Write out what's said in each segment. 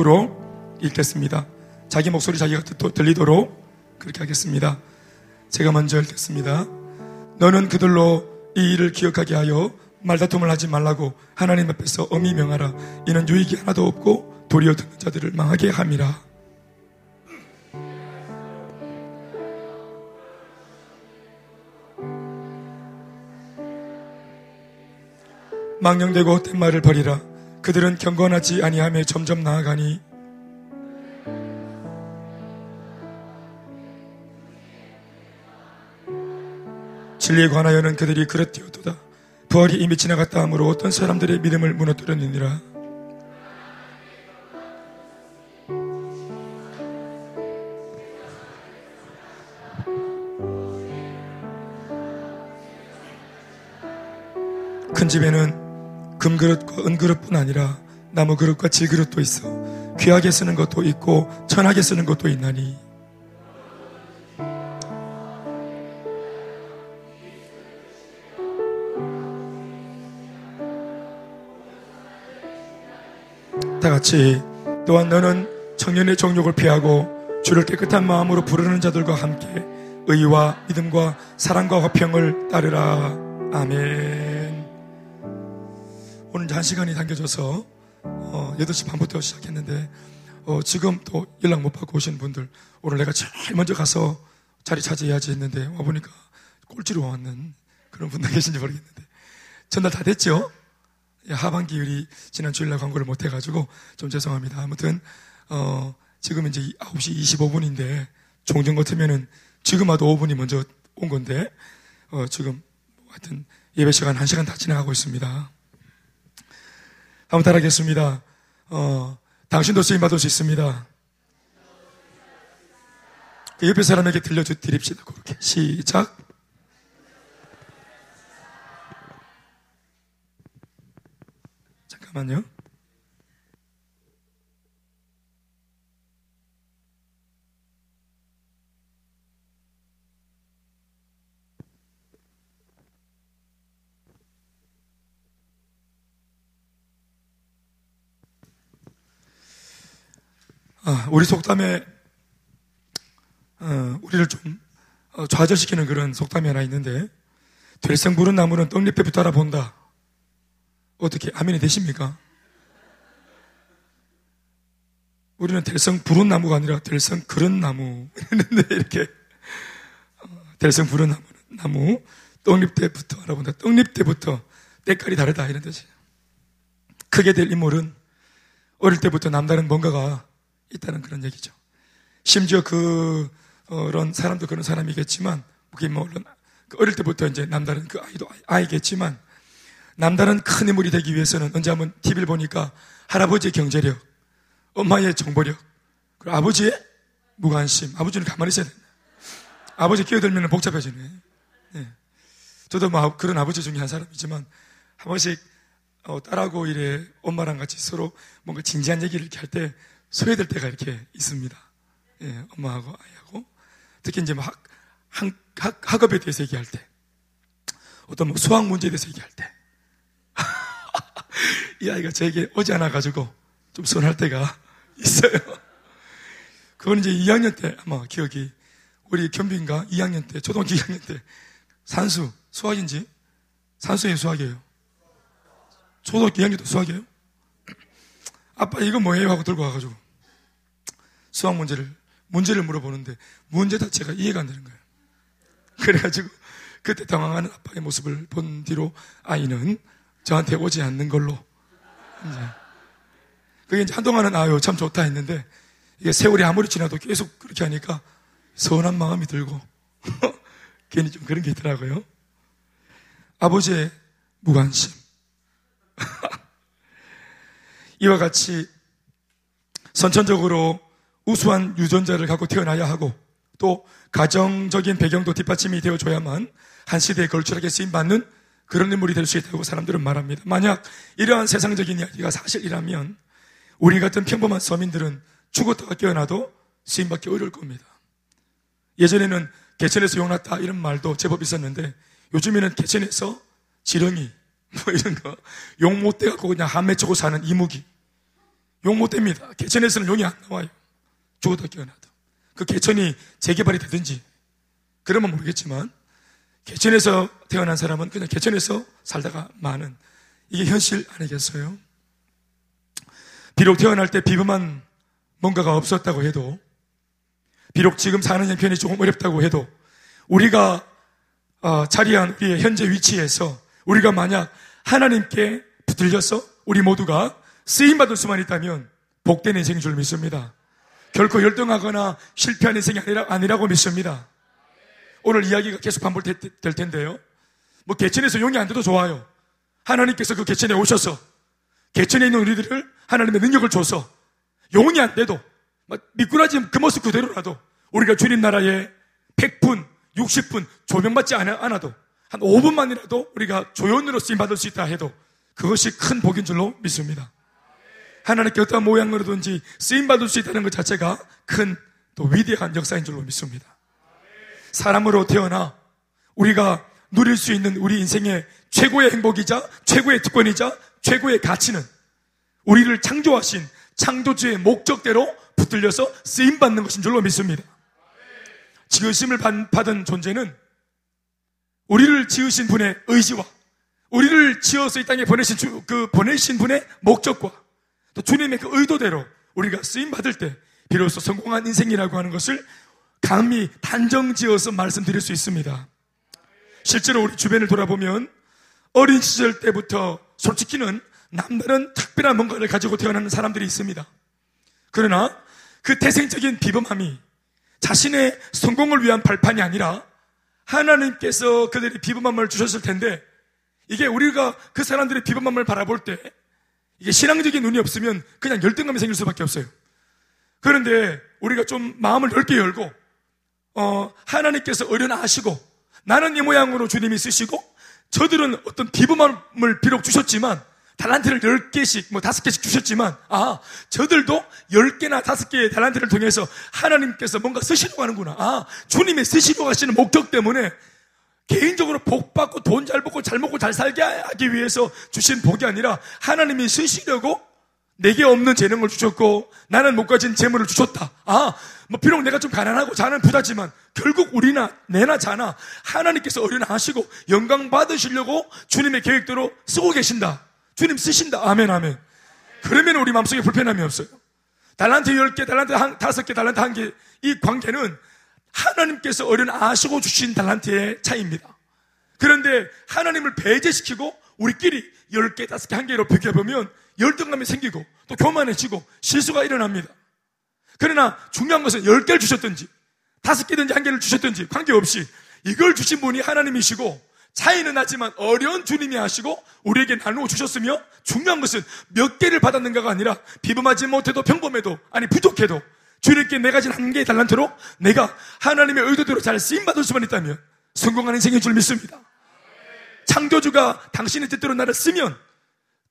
로 읽겠습니다. 자기 목소리 자기가 들리도록 그렇게 하겠습니다. 제가 먼저 읽겠습니다. 너는 그들로 이 일을 기억하게 하여 말다툼을 하지 말라고 하나님 앞에서 엄히 명하라. 이는 유익이 하나도 없고 도리어 듣는 자들을 망하게 함이라. 망령되고 헛된 말을 버리라. 그들은 경건하지 아니함에 점점 나아가니 진리에 관하여는 그들이 그렇되었도다. 부활이 이미 지나갔다 하므로 어떤 사람들의 믿음을 무너뜨렸느니라. 큰 집에는 금그릇과 은그릇뿐 아니라 나무 그릇과 질그릇도 있어 귀하게 쓰는 것도 있고 천하게 쓰는 것도 있나니 다 같이 또한 너는 청년의 정욕을 피하고 주를 깨끗한 마음으로 부르는 자들과 함께 의와 믿음과 사랑과 화평을 따르라. 아멘. 오늘 한 시간이 당겨져서 어, 8시 반부터 시작했는데 어, 지금 또 연락 못 받고 오신 분들 오늘 내가 제일 먼저 가서 자리 차지해야지 했는데 와보니까 꼴찌로 왔는 그런 분들 계신지 모르겠는데 전날 다 됐죠? 예, 하반기 우리 지난 주일날 광고를 못 해가지고 좀 죄송합니다. 아무튼 어, 지금 이제 9시 25분인데 종전 같으면은 지금 와도 5분이 먼저 온 건데 어, 지금 하여튼 예배 시간 1시간 다 지나가고 있습니다. 한번 따라하겠습니다. 어, 당신도 쓰임 받을 수 있습니다. 그 옆에 사람에게 들려드립시다. 그렇게 시작. 잠깐만요. 우리 속담에 어, 우리를 좀 어, 좌절시키는 그런 속담이 하나 있는데 될성 부른 나무는 떡잎에 붙어라 본다. 어떻게 아멘이 되십니까? 우리는 될성 부른 나무가 아니라 될성 그런 나무 이랬는데 이렇게 어, 될성 부른 나무 나무 떡잎 때부터 알아본다. 떡잎 때부터 때깔이 다르다 이런 뜻이. 크게 될 인물은 어릴 때부터 남다른 뭔가가 있다는 그런 얘기죠. 심지어 그, 그런 사람도 그런 사람이겠지만, 그게 뭐, 그 어릴 때부터 이제 남다른 그 아이도 아이겠지만, 남다른 큰 인물이 되기 위해서는 언제 한번 TV를 보니까 할아버지의 경제력, 엄마의 정보력, 그리고 아버지의 무관심, 아버지는 가만히 있어야 된다. 아버지 끼어들면 복잡해지네. 네. 저도 뭐 그런 아버지 중에 한 사람이지만, 한 번씩 어, 딸하고 이래 엄마랑 같이 서로 뭔가 진지한 얘기를 이렇게 할때 소외될 때가 이렇게 있습니다. 예, 엄마하고 아이하고. 특히 이제 막 학, 학, 학, 업에 대해서 얘기할 때. 어떤 뭐 수학 문제에 대해서 얘기할 때. 이 아이가 저에게 오지 않아가지고 좀 서운할 때가 있어요. 그건 이제 2학년 때 아마 기억이 우리 겸비인가 2학년 때, 초등학교 2학년 때 산수, 수학인지? 산수의 수학이에요. 초등학교 2학년 때 수학이에요? 아빠 이거 뭐예요? 하고 들고 와가지고 수학 문제를 문제를 물어보는데 문제 자체가 이해가 안 되는 거예요. 그래가지고 그때 당황하는 아빠의 모습을 본 뒤로 아이는 저한테 오지 않는 걸로 이제 그게 이제 한동안은 아유 참 좋다 했는데 이게 세월이 아무리 지나도 계속 그렇게 하니까 서운한 마음이 들고 괜히 좀 그런 게 있더라고요. 아버지의 무관심. 이와 같이 선천적으로 우수한 유전자를 갖고 태어나야 하고 또 가정적인 배경도 뒷받침이 되어줘야만 한 시대에 걸출하게 쓰임 받는 그런 인물이 될 수 있다고 사람들은 말합니다. 만약 이러한 세상적인 이야기가 사실이라면 우리 같은 평범한 서민들은 죽었다가 깨어나도 쓰임받기 어려울 겁니다. 예전에는 개천에서 용났다 이런 말도 제법 있었는데 요즘에는 개천에서 지렁이 뭐 이런 거. 욕못 돼갖고 그냥 한 맺히고 사는 이무기. 용 못 됩니다. 개천에서는 용이 안 나와요. 죽어도 깨어나도. 그 개천이 재개발이 되든지, 그러면 모르겠지만, 개천에서 태어난 사람은 그냥 개천에서 살다가 많은, 이게 현실 아니겠어요? 비록 태어날 때 비범한 뭔가가 없었다고 해도, 비록 지금 사는 형편이 조금 어렵다고 해도, 우리가 어, 자리한 우리의 현재 위치에서 우리가 만약 하나님께 붙들려서 우리 모두가 쓰임받을 수만 있다면 복된 인생인 줄 믿습니다. 결코 열등하거나 실패한 인생이 아니라, 아니라 고 믿습니다. 오늘 이야기가 계속 반복될 텐데요. 뭐 개천에서 용이 안 돼도 좋아요. 하나님께서 그 개천에 오셔서 개천에 있는 우리들을 하나님의 능력을 줘서 용이 안 돼도 미꾸라지 그 모습 그대로라도 우리가 주님 나라에 100분, 60분 조명받지 않아도 한 5분만이라도 우리가 조연으로 쓰임받을 수 있다 해도 그것이 큰 복인 줄로 믿습니다. 하나님께 어떠한 모양으로든지 쓰임받을 수 있다는 것 자체가 큰 또 위대한 역사인 줄로 믿습니다. 사람으로 태어나 우리가 누릴 수 있는 우리 인생의 최고의 행복이자 최고의 특권이자 최고의 가치는 우리를 창조하신 창조주의 목적대로 붙들려서 쓰임받는 것인 줄로 믿습니다. 지으심을 받은 존재는 우리를 지으신 분의 의지와 우리를 지어서 이 땅에 보내신 주, 그 보내신 분의 목적과 또 주님의 그 의도대로 우리가 쓰임 받을 때 비로소 성공한 인생이라고 하는 것을 감히 단정지어서 말씀드릴 수 있습니다. 실제로 우리 주변을 돌아보면 어린 시절 때부터 솔직히는 남다른 특별한 뭔가를 가지고 태어나는 사람들이 있습니다. 그러나 그 태생적인 비범함이 자신의 성공을 위한 발판이 아니라 하나님께서 그들이 비범함을 주셨을 텐데 이게 우리가 그 사람들의 비범함을 바라볼 때 이게 신앙적인 눈이 없으면 그냥 열등감이 생길 수밖에 없어요. 그런데 우리가 좀 마음을 넓게 열고 어, 하나님께서 어련하시고 나는 이 모양으로 주님이 쓰시고 저들은 어떤 비범함을 비록 주셨지만 달란트를 10개씩, 뭐 5개씩 주셨지만, 아, 저들도 10개나 5개의 달란트를 통해서 하나님께서 뭔가 쓰시려고 하는구나. 아, 주님의 쓰시려고 하시는 목적 때문에 개인적으로 복 받고 돈 잘 벌고 잘 먹고 잘 살게 하기 위해서 주신 복이 아니라 하나님이 쓰시려고 내게 없는 재능을 주셨고 나는 못 가진 재물을 주셨다. 아, 뭐 비록 내가 좀 가난하고 자는 부자지만 결국 우리나 내나 자나 하나님께서 어린하시고 영광 받으시려고 주님의 계획대로 쓰고 계신다. 주님 쓰신다. 아멘, 아멘. 그러면 우리 마음속에 불편함이 없어요. 달란트 10개, 달란트 5개, 달란트 1개. 이 관계는 하나님께서 어른 아시고 주신 달란트의 차이입니다. 그런데 하나님을 배제시키고 우리끼리 10개, 5개, 1개로 비교해보면 열등감이 생기고 또 교만해지고 실수가 일어납니다. 그러나 중요한 것은 10개를 주셨든지 5개든지 1개를 주셨든지 관계없이 이걸 주신 분이 하나님이시고 차이는 나지만 어려운 주님이 하시고 우리에게 나누어 주셨으며 중요한 것은 몇 개를 받았는가가 아니라 비범하지 못해도 평범해도 아니 부족해도 주님께 내가 진 한 개의 달란트로 내가 하나님의 의도대로 잘 쓰임받을 수만 있다면 성공한 인생인 줄 믿습니다. 창조주가 당신의 뜻대로 나를 쓰면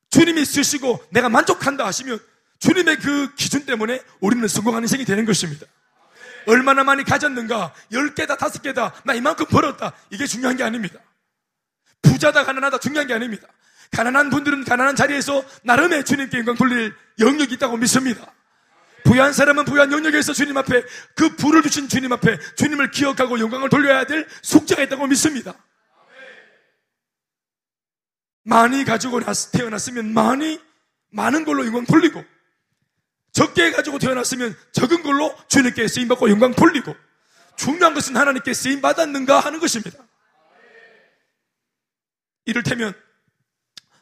주님이 쓰시고 내가 만족한다 하시면 주님의 그 기준 때문에 우리는 성공한 인생이 되는 것입니다. 얼마나 많이 가졌는가, 10개다, 5개다, 나 이만큼 벌었다. 이게 중요한 게 아닙니다. 부자다 가난하다 중요한 게 아닙니다. 가난한 분들은 가난한 자리에서 나름의 주님께 영광 돌릴 영역이 있다고 믿습니다. 부유한 사람은 부유한 영역에서 주님 앞에 그 부를 주신 주님 앞에 주님을 기억하고 영광을 돌려야 될 숙제가 있다고 믿습니다. 많이 가지고 태어났으면 많이 많은 걸로 영광 돌리고 적게 가지고 태어났으면 적은 걸로 주님께 쓰임 받고 영광 돌리고 중요한 것은 하나님께 쓰임 받았는가 하는 것입니다. 이를테면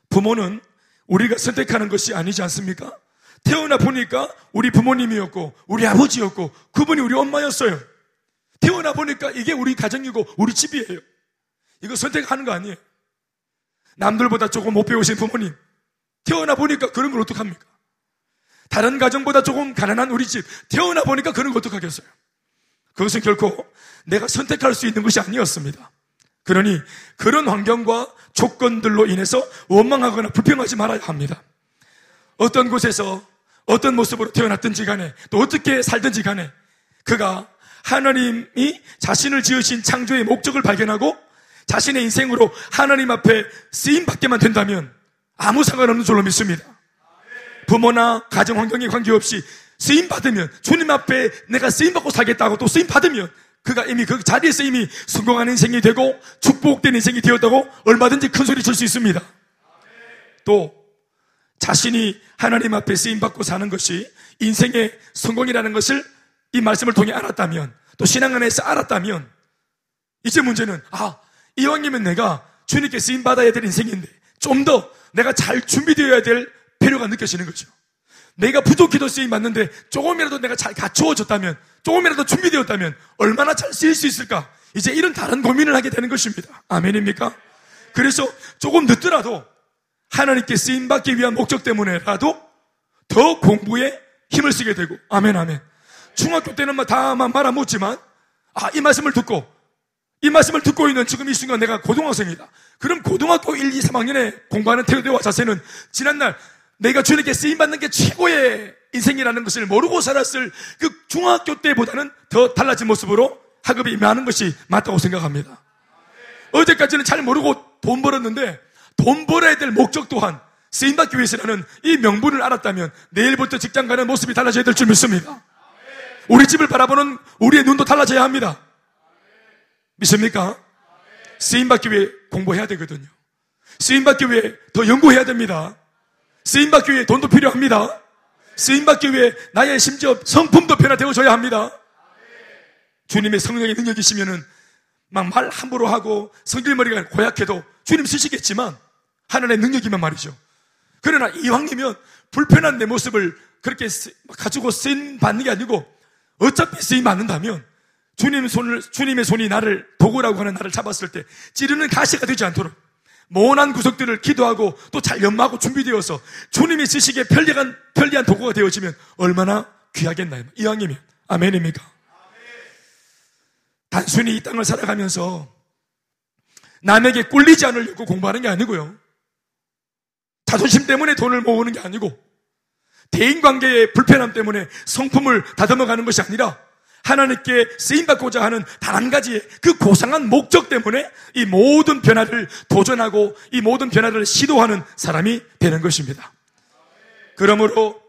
부모는 우리가 선택하는 것이 아니지 않습니까? 태어나 보니까 우리 부모님이었고 우리 아버지였고 그분이 우리 엄마였어요. 태어나 보니까 이게 우리 가정이고 우리 집이에요. 이거 선택하는 거 아니에요. 남들보다 조금 못 배우신 부모님 태어나 보니까 그런 걸 어떡합니까? 다른 가정보다 조금 가난한 우리 집 태어나 보니까 그런 걸 어떡하겠어요? 그것은 결코 내가 선택할 수 있는 것이 아니었습니다. 그러니 그런 환경과 조건들로 인해서 원망하거나 불평하지 말아야 합니다. 어떤 곳에서 어떤 모습으로 태어났든지 간에 또 어떻게 살든지 간에 그가 하나님이 자신을 지으신 창조의 목적을 발견하고 자신의 인생으로 하나님 앞에 쓰임 받게만 된다면 아무 상관없는 줄로 믿습니다. 부모나 가정 환경에 관계없이 쓰임 받으면 주님 앞에 내가 쓰임 받고 살겠다고 또 쓰임 받으면 그가 이미 그 자리에서 이미 성공한 인생이 되고 축복된 인생이 되었다고 얼마든지 큰 소리 칠 수 있습니다. 또 자신이 하나님 앞에 쓰임 받고 사는 것이 인생의 성공이라는 것을 이 말씀을 통해 알았다면 또 신앙 안에서 알았다면 이제 문제는 아 이왕이면 내가 주님께 쓰임 받아야 될 인생인데 좀 더 내가 잘 준비되어야 될 필요가 느껴지는 거죠. 내가 부족해도 쓰임 받는데 조금이라도 내가 잘 갖추어졌다면 조금이라도 준비되었다면 얼마나 잘 쓰일 수 있을까? 이제 이런 다른 고민을 하게 되는 것입니다. 아멘입니까? 그래서 조금 늦더라도 하나님께 쓰임 받기 위한 목적 때문에라도 더 공부에 힘을 쓰게 되고 아멘 아멘. 중학교 때는 다만 말아먹지만 아 이 말씀을 듣고 이 말씀을 듣고 있는 지금 이 순간 내가 고등학생이다. 그럼 고등학교 1, 2, 3학년에 공부하는 태도와 자세는 지난날 내가 주님께 쓰임받는 게 최고의 인생이라는 것을 모르고 살았을 그 중학교 때보다는 더 달라진 모습으로 학업에 임하는 것이 맞다고 생각합니다. 어제까지는 잘 모르고 돈 벌었는데 돈 벌어야 될 목적 또한 쓰임받기 위해서라는 이 명분을 알았다면 내일부터 직장 가는 모습이 달라져야 될 줄 믿습니다. 우리 집을 바라보는 우리의 눈도 달라져야 합니다. 믿습니까? 쓰임받기 위해 공부해야 되거든요. 쓰임받기 위해 더 연구해야 됩니다. 쓰임받기 위해 돈도 필요합니다. 쓰임받기 위해 나의 심지어 성품도 변화되어져야 합니다. 주님의 성령의 능력이시면은 막 말 함부로 하고 성질머리가 고약해도 주님 쓰시겠지만 하나님의 능력이면 말이죠. 그러나 이왕이면 불편한 내 모습을 그렇게 가지고 쓰임 받는 게 아니고 어차피 쓰임 받는다면 주님 손을, 주님의 손이 나를 도구라고 하는 나를 잡았을 때 찌르는 가시가 되지 않도록 모난 구석들을 기도하고 또 잘 연마하고 준비되어서 주님이 쓰시기에 편리한, 편리한 도구가 되어지면 얼마나 귀하겠나요? 이왕이면. 아멘입니까? 단순히 이 땅을 살아가면서 남에게 꿀리지 않으려고 공부하는 게 아니고요. 자존심 때문에 돈을 모으는 게 아니고 대인 관계의 불편함 때문에 성품을 다듬어 가는 것이 아니라 하나님께 쓰임받고자 하는 단 한 가지의 그 고상한 목적 때문에 이 모든 변화를 도전하고 이 모든 변화를 시도하는 사람이 되는 것입니다. 그러므로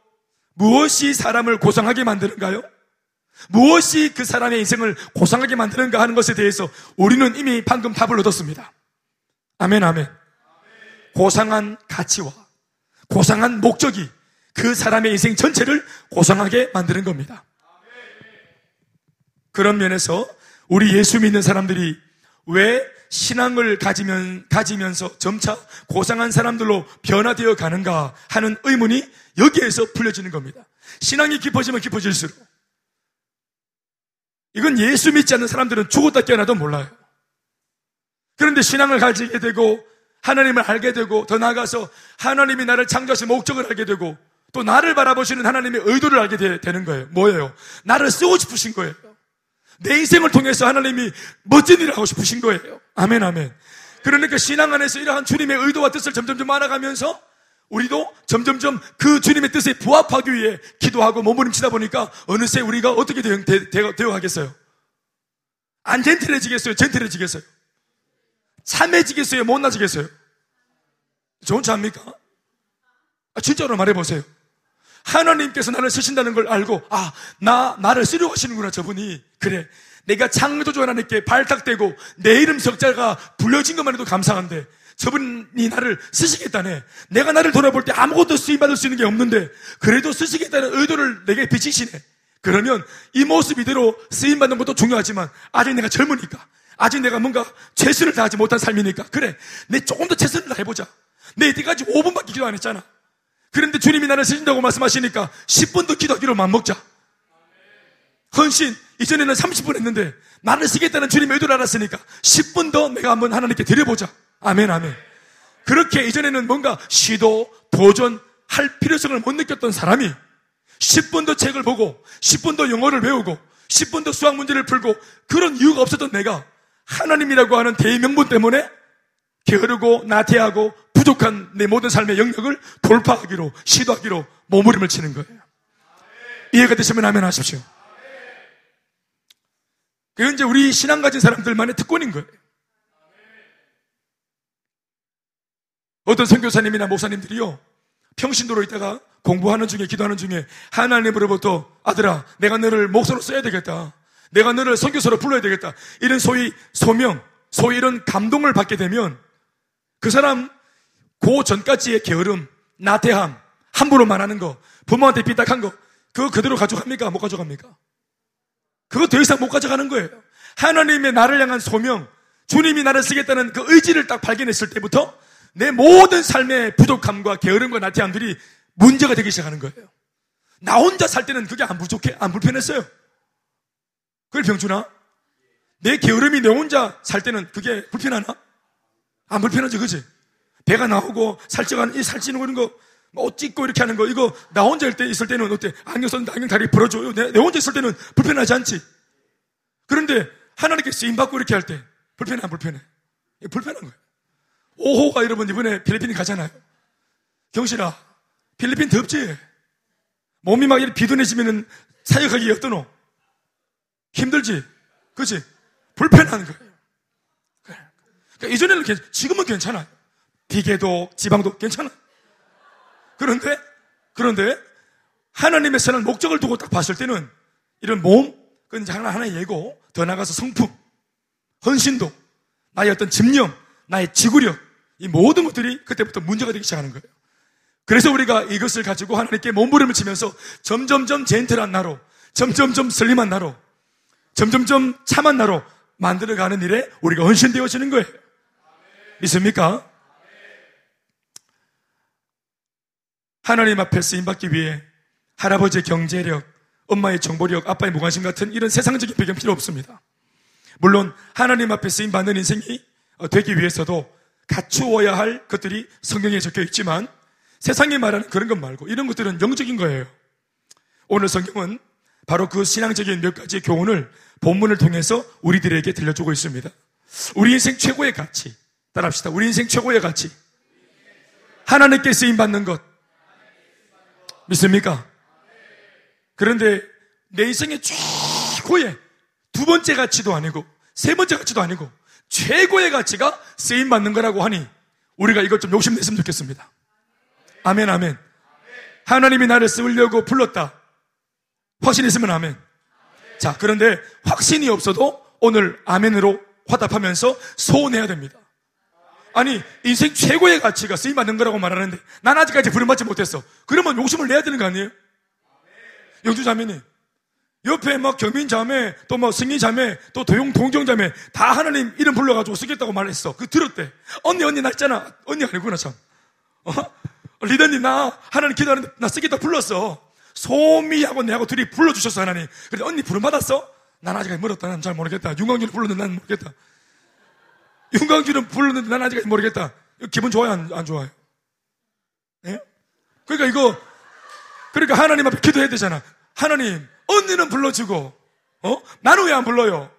무엇이 사람을 고상하게 만드는가요? 무엇이 그 사람의 인생을 고상하게 만드는가 하는 것에 대해서 우리는 이미 방금 답을 얻었습니다. 아멘, 아멘. 고상한 가치와 고상한 목적이 그 사람의 인생 전체를 고상하게 만드는 겁니다. 그런 면에서 우리 예수 믿는 사람들이 왜 신앙을 가지면, 가지면서 점차 고상한 사람들로 변화되어 가는가 하는 의문이 여기에서 풀려지는 겁니다. 신앙이 깊어지면 깊어질수록. 이건 예수 믿지 않는 사람들은 죽었다 깨어나도 몰라요. 그런데 신앙을 가지게 되고 하나님을 알게 되고 더 나아가서 하나님이 나를 창조하신 목적을 알게 되고 또 나를 바라보시는 하나님의 의도를 알게 되, 는 거예요. 뭐예요? 나를 쓰고 싶으신 거예요. 내 인생을 통해서 하나님이 멋진 일을 하고 싶으신 거예요. 아멘, 아멘. 그러니까 신앙 안에서 이러한 주님의 의도와 뜻을 점점점 알아가면서 우리도 점점점 그 주님의 뜻에 부합하기 위해 기도하고 몸부림치다 보니까 어느새 우리가 어떻게 되어, 되어, 되어 가겠어요? 안 젠틀해지겠어요? 젠틀해지겠어요? 참해지겠어요? 못 나지겠어요? 좋은 차입니까? 아, 진짜로 말해보세요. 하나님께서 나를 쓰신다는 걸 알고 아, 나 나를 쓰려고 하시는구나 저분이. 그래. 내가 창조주 하나님께 발탁되고 내 이름 석자가 불려진 것만 해도 감사한데 저분이 나를 쓰시겠다네. 내가 나를 돌아볼 때 아무것도 쓰임받을 수 있는 게 없는데 그래도 쓰시겠다는 의도를 내게 비치시네. 그러면 이 모습 이대로 쓰임받는 것도 중요하지만 아직 내가 젊으니까 아직 내가 뭔가 최선을 다하지 못한 삶이니까 그래. 내 조금 더 최선을 다해보자. 내 이때까지 5분밖에 기도 안 했잖아. 그런데 주님이 나를 쓰신다고 말씀하시니까 10분 더 기도하기로 맘먹자. 헌신, 이전에는 30분 했는데 나를 쓰겠다는 주님의 의도를 알았으니까 10분 더 내가 한번 하나님께 드려보자. 아멘, 아멘. 그렇게 이전에는 뭔가 시도, 도전 할 필요성을 못 느꼈던 사람이 10분 더 책을 보고 10분 더 영어를 배우고 10분 더 수학 문제를 풀고 그런 이유가 없었던 내가 하나님이라고 하는 대명분 때문에 게으르고 나태하고 부족한 내 모든 삶의 영역을 돌파하기로 시도하기로 몸부림을 치는 거예요. 이해가 되시면 하면 하십시오. 그게 이제 우리 신앙 가진 사람들만의 특권인 거예요. 어떤 선교사님이나 목사님들이요. 평신도로 있다가 공부하는 중에 기도하는 중에 하나님으로부터 아들아 내가 너를 목소로 써야 되겠다. 내가 너를 선교사로 불러야 되겠다. 이런 소위 소명, 소위 이런 감동을 받게 되면 그 사람 그 전까지의 게으름, 나태함, 함부로 말하는 거, 부모한테 삐딱한 거, 그거 그대로 가져갑니까? 못 가져갑니까? 그거 더 이상 못 가져가는 거예요. 하나님의 나를 향한 소명, 주님이 나를 쓰겠다는 그 의지를 딱 발견했을 때부터 내 모든 삶의 부족함과 게으름과 나태함들이 문제가 되기 시작하는 거예요. 나 혼자 살 때는 그게 안 부족해? 안 불편했어요? 그걸 병준아? 내 게으름이 내 혼자 살 때는 그게 불편하나? 안 불편하지, 그지? 배가 나오고 살쪄간 이 살찌는 거 이런 거, 뭐옷 찢고 이렇게 하는 거, 이거 나 혼자 있을 때는 어때? 안경 썼는데 안경 다리 벌어줘요. 내, 내 혼자 있을 때는 불편하지 않지? 그런데 하나님께 쓰임 받고 이렇게 할 때, 불편해, 안 불편해? 불편한 거예요. 오호가 여러분 이번에 필리핀 가잖아요. 경실아, 필리핀 덥지? 몸이 막 이렇게 비둔해지면은 사역하기 어떠노? 힘들지? 그치? 불편한 거예요. 그러니까 이전에는 괜찮, 지금은 괜찮아요. 비계도, 지방도 괜찮아. 그런데, 그런데, 하나님의 선한 목적을 두고 딱 봤을 때는 이런 몸, 그건 이제 하나, 하나의 예고, 더 나가서 성품, 헌신도, 나의 어떤 집념, 나의 지구력, 이 모든 것들이 그때부터 문제가 되기 시작하는 거예요. 그래서 우리가 이것을 가지고 하나님께 몸부림을 치면서 점점점 젠틀한 나로, 점점점 슬림한 나로, 점점점 참한 나로 만들어가는 일에 우리가 헌신되어지는 거예요. 믿습니까? 하나님 앞에 쓰임받기 위해 할아버지의 경제력, 엄마의 정보력, 아빠의 무관심 같은 이런 세상적인 배경 필요 없습니다. 물론 하나님 앞에 쓰임받는 인생이 되기 위해서도 갖추어야 할 것들이 성경에 적혀 있지만 세상이 말하는 그런 것 말고 이런 것들은 영적인 거예요. 오늘 성경은 바로 그 신앙적인 몇 가지 교훈을 본문을 통해서 우리들에게 들려주고 있습니다. 우리 인생 최고의 가치. 따라합시다. 우리 인생 최고의 가치. 하나님께 쓰임 받는 것. 믿습니까? 그런데 내 인생의 최고의 두 번째 가치도 아니고 세 번째 가치도 아니고 최고의 가치가 쓰임 받는 거라고 하니 우리가 이것 좀 욕심냈으면 좋겠습니다. 아멘, 아멘. 하나님이 나를 쓰려고 불렀다. 확신 있으면 아멘. 자, 그런데 확신이 없어도 오늘 아멘으로 화답하면서 소원해야 됩니다. 아니, 인생 최고의 가치가 쓰임 받는 거라고 말하는데 난 아직까지 부름받지 못했어. 그러면 욕심을 내야 되는 거 아니에요? 영주 자매님. 옆에 막 경민 자매, 또 뭐 승희 자매, 또 도용 동정 자매 다 하나님 이름 불러가지고 쓰겠다고 말했어. 그 들었대. 언니 언니 나 있잖아. 언니 아니구나 참. 어? 리더님 나 하나님 기도하는데 나 쓰겠다 불렀어. 소미하고 내하고 둘이 불러주셨어 하나님. 그래 언니 부름 받았어? 난 아직 멀었다. 난 잘 모르겠다. 윤광준이 불렀는데 난 모르겠다. 윤광준은 불렀는데 난 아직 모르겠다. 기분 좋아요 안, 안 좋아요? 예? 그러니까 이거 그러니까 하나님 앞에 기도해야 되잖아. 하나님 언니는 불러주고, 어? 나는 왜 안 불러요?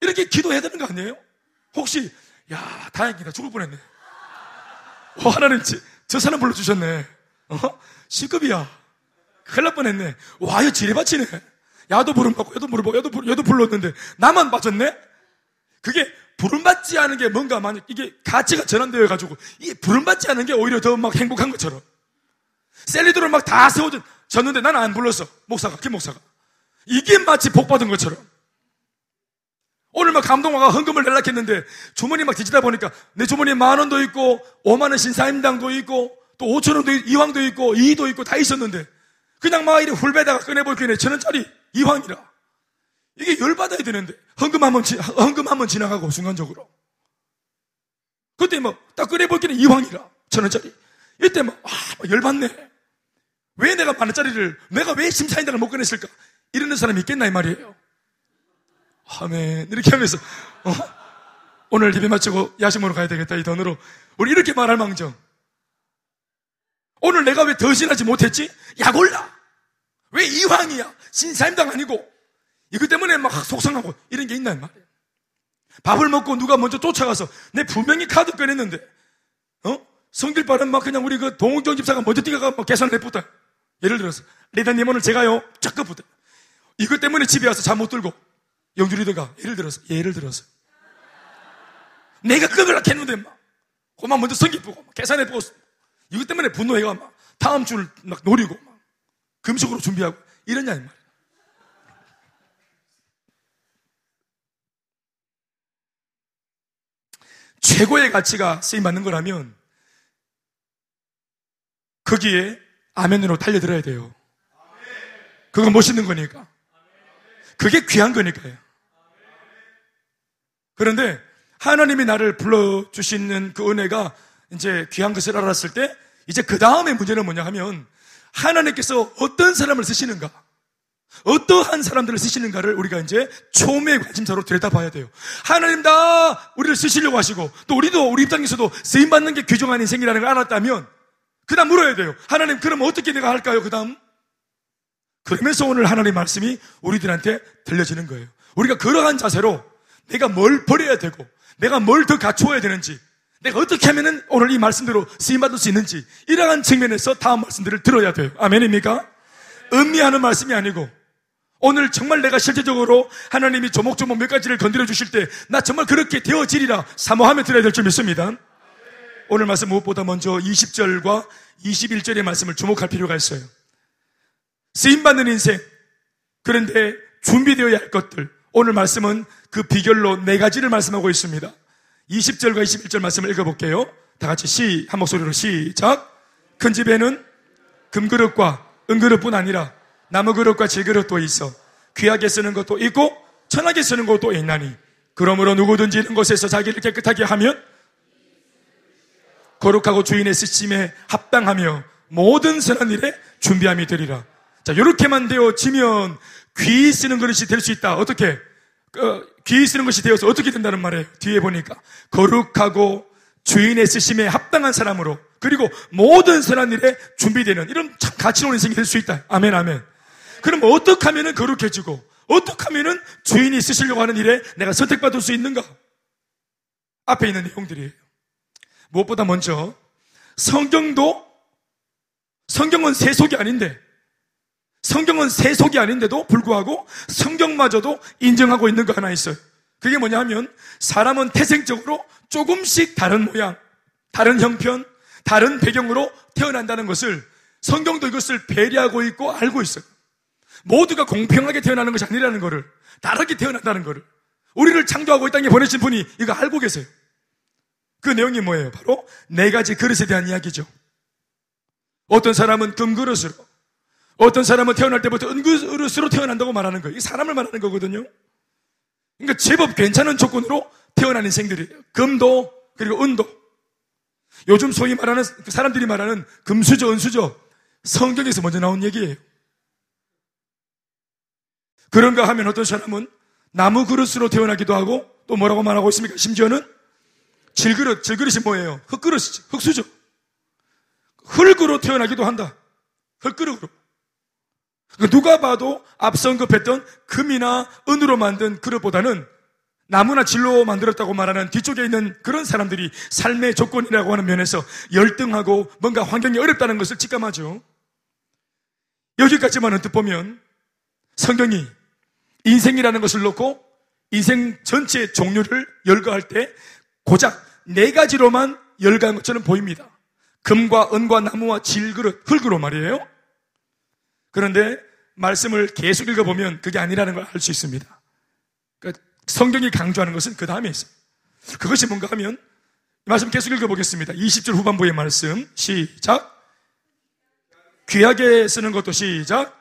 이렇게 기도해야 되는 거 아니에요? 혹시, 야, 다행이다. 죽을 뻔 했네. 어, 하나님, 저, 저 사람 불러주셨네. 어? C급이야. 큰일 날 뻔 했네. 와, 이거 지뢰 받치네. 야도 부름 받고, 얘도 부름 받고, 얘도, 부름, 얘도 불렀는데, 나만 빠졌네? 그게 부름받지 않은 게 뭔가 만약 이게 가치가 전환되어 가지고, 이게 부름받지 않은 게 오히려 더 막 행복한 것처럼. 셀리드를 막다 세워준, 졌는데 나는 안 불렀어. 목사가, 김 목사가. 이게 마치 복 받은 것처럼. 오늘 막 감동화가 헌금을 내려고 했는데 주머니 막 뒤지다 보니까 내 주머니에 만 원도 있고 5만 원 신사임당도 있고 또 5천 원도 이황도 있고 이도 있고 다 있었는데 그냥 막 이리 훌배다가 꺼내볼게네 천 원짜리 이황이라. 이게 열받아야 되는데 헌금 한 번 헌금 한 번 지나가고 순간적으로. 그때 뭐딱 꺼내볼게는 이황이라 천 원짜리. 이때 막 아, 열받네. 왜 내가 만 원짜리를, 내가 왜 심사인단을 못 꺼냈을까? 이러는 사람이 있겠나, 이 말이에요. 아멘. 이렇게 하면서, 어? 오늘 예배 마치고 먹으러 가야 되겠다, 이 돈으로. 우리 이렇게 말할 망정. 오늘 내가 왜 더신하지 못했지? 약 올라. 왜 이황이야? 신사임당 아니고. 이것 때문에 막 속상하고 이런 게 있나, 이 말이에요. 밥을 먹고 누가 먼저 쫓아가서 내 분명히 카드 꺼냈는데, 어? 성길발은 막 그냥 우리 그 동욱경 집사가 먼저 뛰어가 막 계산을 해보다. 예를 들어서 리더님 오늘 제가요. 쫙급부터 이것 때문에 집에 와서 잠 못 들고 영주 리더가. 예를 들어서 예를 들어서. 내가 급을 했는데 막 그만 먼저 성기 보고 계산해 보고 이것 때문에 분노해가 막 다음 주를 막 노리고 막 금속으로 준비하고 이러냐 이 말이야. 최고의 가치가 쓰임 받는 거라면 거기에 아멘으로 달려들어야 돼요. 그거 멋있는 거니까. 그게 귀한 거니까요. 그런데 하나님이 나를 불러주시는 그 은혜가 이제 귀한 것을 알았을 때 이제 그 다음에 문제는 뭐냐 하면 하나님께서 어떤 사람을 쓰시는가 어떠한 사람들을 쓰시는가를 우리가 이제 초음의 관심사로 들여다봐야 돼요. 하나님 다 우리를 쓰시려고 하시고 또 우리도 우리 입장에서도 쓰임 받는 게 귀중한 인생이라는 걸 알았다면 그 다음 물어야 돼요. 하나님 그럼 어떻게 내가 할까요? 그 다음 그러면서 오늘 하나님 말씀이 우리들한테 들려지는 거예요. 우리가 그러한 자세로 내가 뭘 버려야 되고 내가 뭘 더 갖추어야 되는지 내가 어떻게 하면은 오늘 이 말씀대로 쓰임 받을 수 있는지 이러한 측면에서 다음 말씀들을 들어야 돼요. 아멘입니까? 음미하는 말씀이 아니고 오늘 정말 내가 실제적으로 하나님이 조목조목 몇 가지를 건드려 주실 때 나 정말 그렇게 되어지리라 사모하며 들어야 될 줄 믿습니다. 오늘 말씀 무엇보다 먼저 20절과 21절의 말씀을 주목할 필요가 있어요. 쓰임받는 인생, 그런데 준비되어야 할 것들. 오늘 말씀은 그 비결로 네 가지를 말씀하고 있습니다. 20절과 21절 말씀을 읽어볼게요. 다 같이 시, 한 목소리로 시작. 큰 집에는 금그릇과 은그릇뿐 아니라 나무 그릇과 질그릇도 있어 귀하게 쓰는 것도 있고 천하게 쓰는 것도 있나니 그러므로 누구든지 이런 곳에서 자기를 깨끗하게 하면 거룩하고 주인의 쓰심에 합당하며 모든 선한 일에 준비함이 되리라. 자, 이렇게만 되어지면 귀 쓰는 그릇이 될 수 있다. 어떻게? 어, 귀 쓰는 것이 되어서 어떻게 된다는 말이에요. 뒤에 보니까 거룩하고 주인의 쓰심에 합당한 사람으로 그리고 모든 선한 일에 준비되는 이런 참 가치로운 인생이 될 수 있다. 아멘, 아멘. 그럼 어떻게 하면 거룩해지고 어떻게 하면 주인이 쓰시려고 하는 일에 내가 선택받을 수 있는가? 앞에 있는 내용들이에요. 무엇보다 먼저 성경도 성경은 세속이 아닌데 성경은 세속이 아닌데도 불구하고 성경마저도 인정하고 있는 거 하나 있어요. 그게 뭐냐 하면 사람은 태생적으로 조금씩 다른 모양, 다른 형편, 다른 배경으로 태어난다는 것을 성경도 이것을 배려하고 있고 알고 있어요. 모두가 공평하게 태어나는 것이 아니라는 것을 다르게 태어난다는 것을 우리를 창조하고 이 땅에 보내신 분이 이거 알고 계세요. 그 내용이 뭐예요? 바로 네 가지 그릇에 대한 이야기죠. 어떤 사람은 금그릇으로, 어떤 사람은 태어날 때부터 은그릇으로 태어난다고 말하는 거예요. 이 사람을 말하는 거거든요. 그러니까 제법 괜찮은 조건으로 태어난 인생들이에요. 금도, 그리고 은도. 요즘 소위 말하는, 사람들이 말하는 금수저, 은수저. 성경에서 먼저 나온 얘기예요. 그런가 하면 어떤 사람은 나무 그릇으로 태어나기도 하고 또 뭐라고 말하고 있습니까? 심지어는 질그릇, 질그릇이 뭐예요? 흙그릇이죠. 흙수저. 흙으로 태어나기도 한다. 흙그릇으로. 그러니까 누가 봐도 앞서 언급했던 금이나 은으로 만든 그릇보다는 나무나 질로 만들었다고 말하는 뒤쪽에 있는 그런 사람들이 삶의 조건이라고 하는 면에서 열등하고 뭔가 환경이 어렵다는 것을 직감하죠. 여기까지만 언뜻 보면 성경이 인생이라는 것을 놓고 인생 전체의 종류를 열거할 때 고작 네 가지로만 열거한 것처럼 보입니다. 금과 은과 나무와 질그릇, 흙으로 말이에요. 그런데 말씀을 계속 읽어보면 그게 아니라는 걸 알 수 있습니다. 그러니까 성경이 강조하는 것은 그 다음에 있어요. 그것이 뭔가 하면 말씀 계속 읽어보겠습니다. 20절 후반부의 말씀 시작 귀하게 쓰는 것도 시작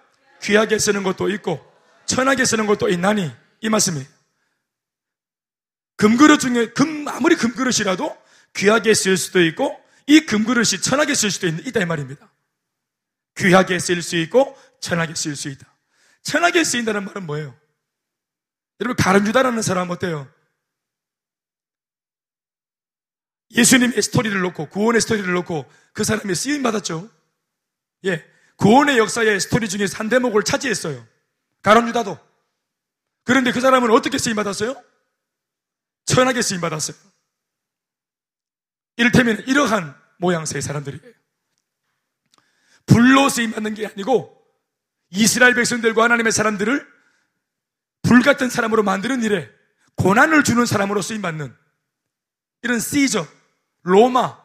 귀하게 쓰는 것도 있고 천하게 쓰는 것도 있나니 이 말씀이에요. 금그릇 중에 금 아무리 금그릇이라도 귀하게 쓸 수도 있고 이 금그릇이 천하게 쓸 수도 있다 이 말입니다. 귀하게 쓸 수 있고 천하게 쓰일 수 있다. 천하게 쓰인다는 말은 뭐예요? 여러분 가른주다라는 사람 어때요? 예수님의 스토리를 놓고 구원의 스토리를 놓고 그 사람이 쓰임 받았죠. 예, 구원의 역사의 스토리 중에서 한 대목을 차지했어요. 가론 유다도. 그런데 그 사람은 어떻게 쓰임 받았어요? 천하게 쓰임 받았어요. 이를테면 이러한 모양새의 사람들이에요. 불로 쓰임 받는 게 아니고 이스라엘 백성들과 하나님의 사람들을 불 같은 사람으로 만드는 일에 고난을 주는 사람으로 쓰임 받는 이런 시저, 로마,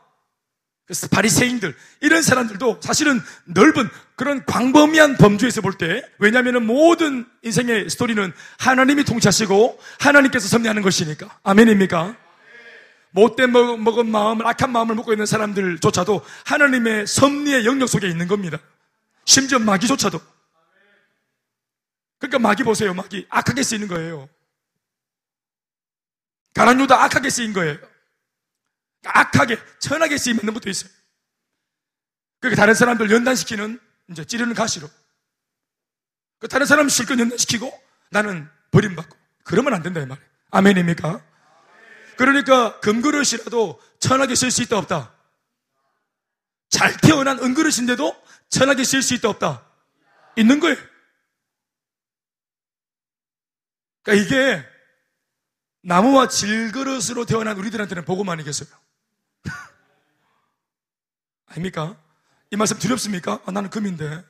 그래서 바리새인들 이런 사람들도 사실은 넓은 그런 광범위한 범주에서 볼 때 왜냐하면 모든 인생의 스토리는 하나님이 통치하시고 하나님께서 섭리하는 것이니까 아멘입니까? 못된 먹은 마음을 악한 마음을 먹고 있는 사람들조차도 하나님의 섭리의 영역 속에 있는 겁니다. 심지어 마귀조차도 그러니까 마귀 보세요 마귀 악하게 쓰이는 거예요. 가난 유다 악하게 쓰인 거예요. 악하게, 천하게 쓰임 있는 것도 있어요. 그러니까 다른 사람들 연단시키는, 이제 찌르는 가시로. 그 다른 사람 실컷 연단시키고 나는 버림받고. 그러면 안 된다, 이 말이에요. 아멘입니까? 그러니까 금그릇이라도 천하게 쓸 수 있다, 없다? 잘 태어난 은그릇인데도 천하게 쓸 수 있다, 없다? 있는 거예요. 그러니까 이게 나무와 질그릇으로 태어난 우리들한테는 보고만 이겠어요. 아닙니까? 이 말씀 두렵습니까? 아, 나는 금인데.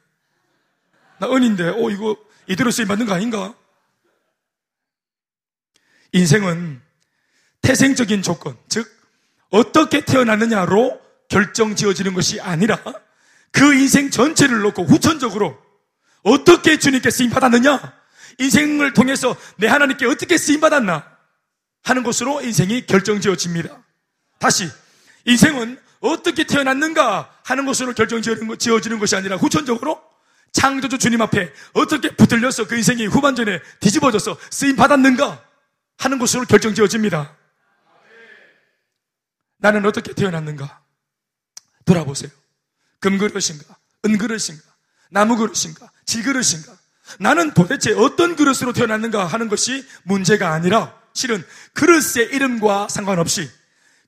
나 은인데, 어, 이거 이대로 쓰임 받는 거 아닌가? 인생은 태생적인 조건, 즉, 어떻게 태어났느냐로 결정 지어지는 것이 아니라 그 인생 전체를 놓고 후천적으로 어떻게 주님께 쓰임 받았느냐? 인생을 통해서 내 하나님께 어떻게 쓰임 받았나? 하는 것으로 인생이 결정 지어집니다. 다시, 인생은 어떻게 태어났는가 하는 것으로 결정 지어지는 것이 아니라 후천적으로 창조주 주님 앞에 어떻게 붙들려서 그 인생이 후반전에 뒤집어져서 쓰임 받았는가 하는 것으로 결정 지어집니다. 나는 어떻게 태어났는가? 돌아보세요. 금그릇인가? 은그릇인가? 나무그릇인가? 질그릇인가? 나는 도대체 어떤 그릇으로 태어났는가 하는 것이 문제가 아니라 실은 그릇의 이름과 상관없이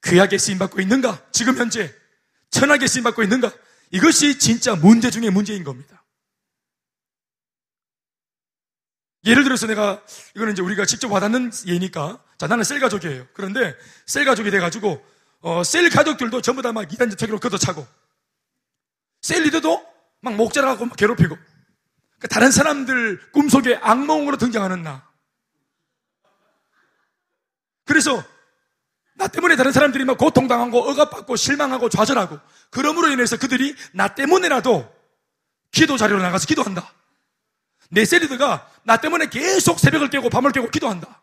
귀하게 쓰임받고 있는가? 지금 현재 천하게 쓰임받고 있는가? 이것이 진짜 문제 중의 문제인 겁니다. 예를 들어서 내가, 이거는 이제 우리가 직접 와닿는 예니까, 자, 나는 셀 가족이에요. 그런데 셀 가족이 돼가지고, 어, 셀 가족들도 전부 다 막 이단지 책으로 걷어차고, 셀 리더도 막 목자라고 막 괴롭히고, 그러니까 다른 사람들 꿈속에 악몽으로 등장하는 나. 그래서 나 때문에 다른 사람들이 막 고통당하고 억압받고 실망하고 좌절하고 그러므로 인해서 그들이 나 때문에라도 기도 자리로 나가서 기도한다. 내 셀리드가 나 때문에 계속 새벽을 깨고 밤을 깨고 기도한다.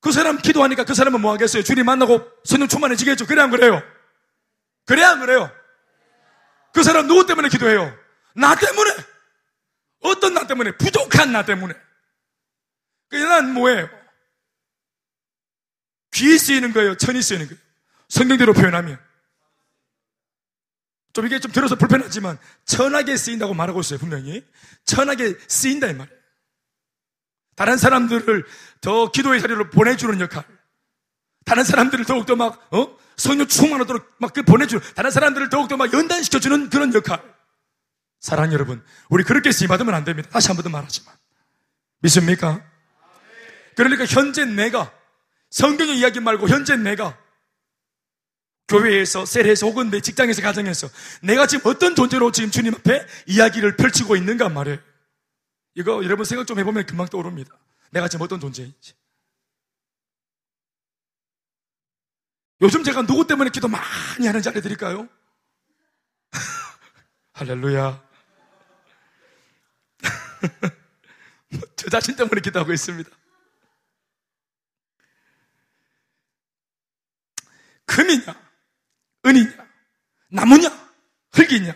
그 사람 기도하니까 그 사람은 뭐 하겠어요? 주님 만나고 성령 충만해지겠죠? 그래 안 그래요? 그래 안 그래요? 그 사람 누구 때문에 기도해요? 나 때문에! 어떤 나 때문에? 부족한 나 때문에. 그난 뭐예요? 귀에 쓰이는 거예요? 천이 쓰이는 거예요? 성경대로 표현하면. 좀 이게 좀 들어서 불편하지만 천하게 쓰인다고 말하고 있어요, 분명히. 천하게 쓰인다, 이 말이에요. 다른 사람들을 더 기도의 자리로 보내주는 역할. 다른 사람들을 더욱더 막, 어? 성령 충만하도록 막 그 보내주는, 다른 사람들을 더욱더 막 연단시켜주는 그런 역할. 사랑 여러분, 우리 그렇게 쓰임받으면 안 됩니다. 다시 한 번 더 말하지만. 믿습니까? 그러니까 현재 내가 성경의 이야기 말고 현재 내가 교회에서, 셀에서 혹은 내 직장에서, 가정에서 내가 지금 어떤 존재로 지금 주님 앞에 이야기를 펼치고 있는가 말이에요. 이거 여러분 생각 좀 해보면 금방 떠오릅니다. 내가 지금 어떤 존재인지. 요즘 제가 누구 때문에 기도 많이 하는지 알려드릴까요? 할렐루야. 저 자신 때문에 기도하고 있습니다. 금이냐, 은이냐, 나무냐, 흙이냐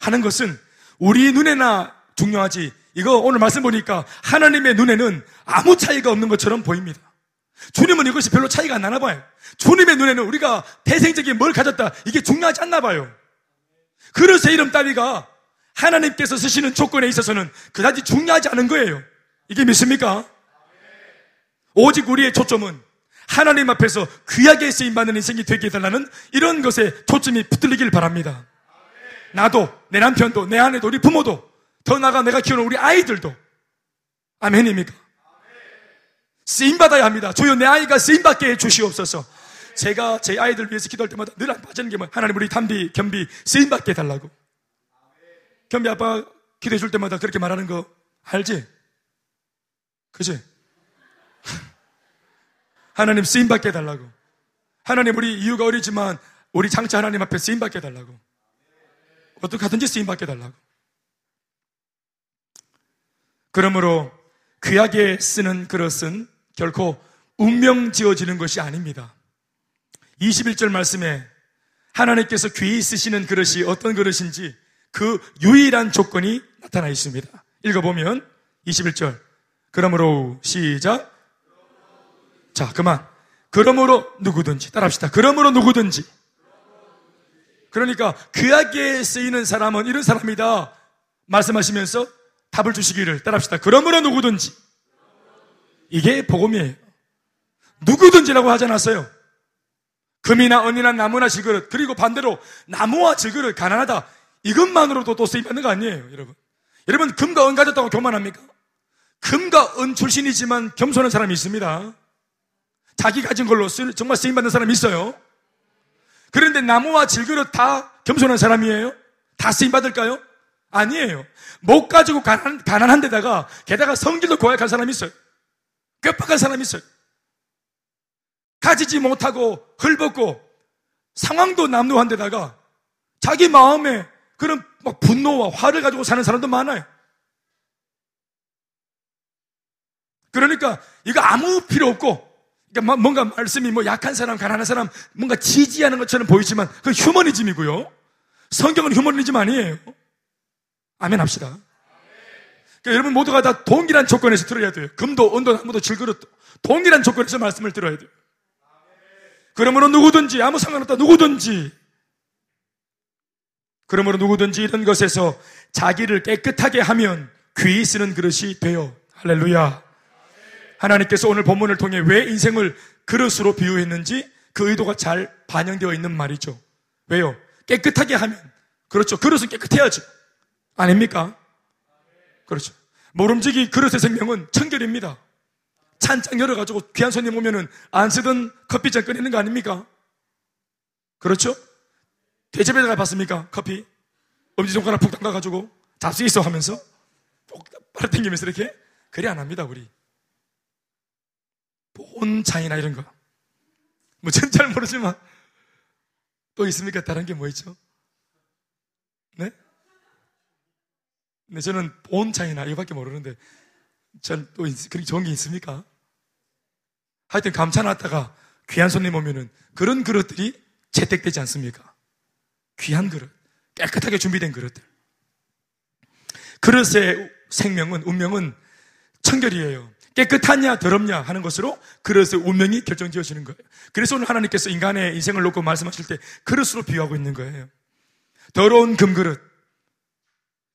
하는 것은 우리 눈에나 중요하지. 이거 오늘 말씀 보니까 하나님의 눈에는 아무 차이가 없는 것처럼 보입니다. 주님은 이것이 별로 차이가 안 나나 봐요. 주님의 눈에는 우리가 태생적인 뭘 가졌다 이게 중요하지 않나 봐요. 그릇의 이름 따위가 하나님께서 쓰시는 조건에 있어서는 그다지 중요하지 않은 거예요. 이게 믿습니까? 오직 우리의 초점은 하나님 앞에서 귀하게 쓰임받는 인생이 되게 해달라는 이런 것에 초점이 붙들리길 바랍니다. 나도, 내 남편도, 내 아내도, 우리 부모도, 더 나아가 내가 키우는 우리 아이들도. 아멘입니까? 쓰임받아야 합니다. 주여 내 아이가 쓰임받게 해주시옵소서. 제가 제 아이들 위해서 기도할 때마다 늘 안 빠지는 게 뭐, 하나님 우리 담비, 겸비, 쓰임받게 해달라고. 겸비 아빠 기도해 줄 때마다 그렇게 말하는 거 알지? 그지? 하나님 쓰임받게 해달라고. 하나님 우리 이유가 어리지만 우리 장차 하나님 앞에 쓰임받게 달라고. 어떻게 하든지 쓰임받게 달라고. 그러므로 귀하게 쓰는 그릇은 결코 운명 지어지는 것이 아닙니다. 21절 말씀에 하나님께서 귀히 쓰시는 그릇이 어떤 그릇인지 그 유일한 조건이 나타나 있습니다. 읽어보면 21절. 그러므로 시작. 자, 그만. 그러므로 누구든지 따라합시다. 그러므로 누구든지. 그러니까 귀하게 쓰이는 사람은 이런 사람이다. 말씀하시면서 답을 주시기를 따라합시다. 그러므로 누구든지. 이게 복음이에요. 누구든지라고 하지 않았어요. 금이나 은이나 나무나 질그릇 그리고 반대로 나무와 질그릇 가난하다 이것만으로도 또 쓰임받는 거 아니에요 여러분 여러분 금과 은 가졌다고 교만합니까? 금과 은 출신이지만 겸손한 사람이 있습니다 자기 가진 걸로 쓰, 정말 쓰임 받는 사람이 있어요 그런데 나무와 질그릇 다 겸손한 사람이에요? 다 쓰임 받을까요? 아니에요 못 가지고 가난, 가난한 데다가 게다가 성질도 고약한 사람이 있어요 뼈박한 사람이 있어요 가지지 못하고 헐벗고 상황도 남루한 데다가 자기 마음에 그런 막 분노와 화를 가지고 사는 사람도 많아요. 그러니까 이거 아무 필요 없고 그러니까 뭔가 말씀이 뭐 약한 사람, 가난한 사람 뭔가 지지하는 것처럼 보이지만 그 휴머니즘이고요. 성경은 휴머니즘 아니에요. 아멘 합시다. 그러니까 여러분 모두가 다 동일한 조건에서 들어야 돼요. 금도, 은도, 나무도, 질그릇도 동일한 조건에서 말씀을 들어야 돼요. 그러므로 누구든지 아무 상관없다 누구든지 그러므로 누구든지 이런 것에서 자기를 깨끗하게 하면 귀히 쓰는 그릇이 되어 할렐루야 하나님께서 오늘 본문을 통해 왜 인생을 그릇으로 비유했는지 그 의도가 잘 반영되어 있는 말이죠 왜요? 깨끗하게 하면 그렇죠 그릇은 깨끗해야지 아닙니까? 그렇죠 모름지기 그릇의 생명은 청결입니다 찬장 열어가지고 귀한 손님 오면은 안 쓰던 커피잔 꺼내는 거 아닙니까? 그렇죠? 대접에다가 봤습니까? 커피? 엄지손가락 푹 담가가지고 잡수 있어 하면서 꼭 빨아당기면서 이렇게 그래 안 합니다 우리 본 차이나 이런 거 뭐 전 잘 모르지만 또 있습니까? 다른 게 뭐 있죠? 네? 네 저는 본 차이나 이거밖에 모르는데 전또 그렇게 좋은 게 있습니까? 하여튼 감춰놨다가 귀한 손님 오면은 그런 그릇들이 채택되지 않습니까? 귀한 그릇, 깨끗하게 준비된 그릇들. 그릇의 생명은, 운명은 청결이에요. 깨끗하냐, 더럽냐 하는 것으로 그릇의 운명이 결정지어지는 거예요. 그래서 오늘 하나님께서 인간의 인생을 놓고 말씀하실 때 그릇으로 비유하고 있는 거예요. 더러운 금그릇,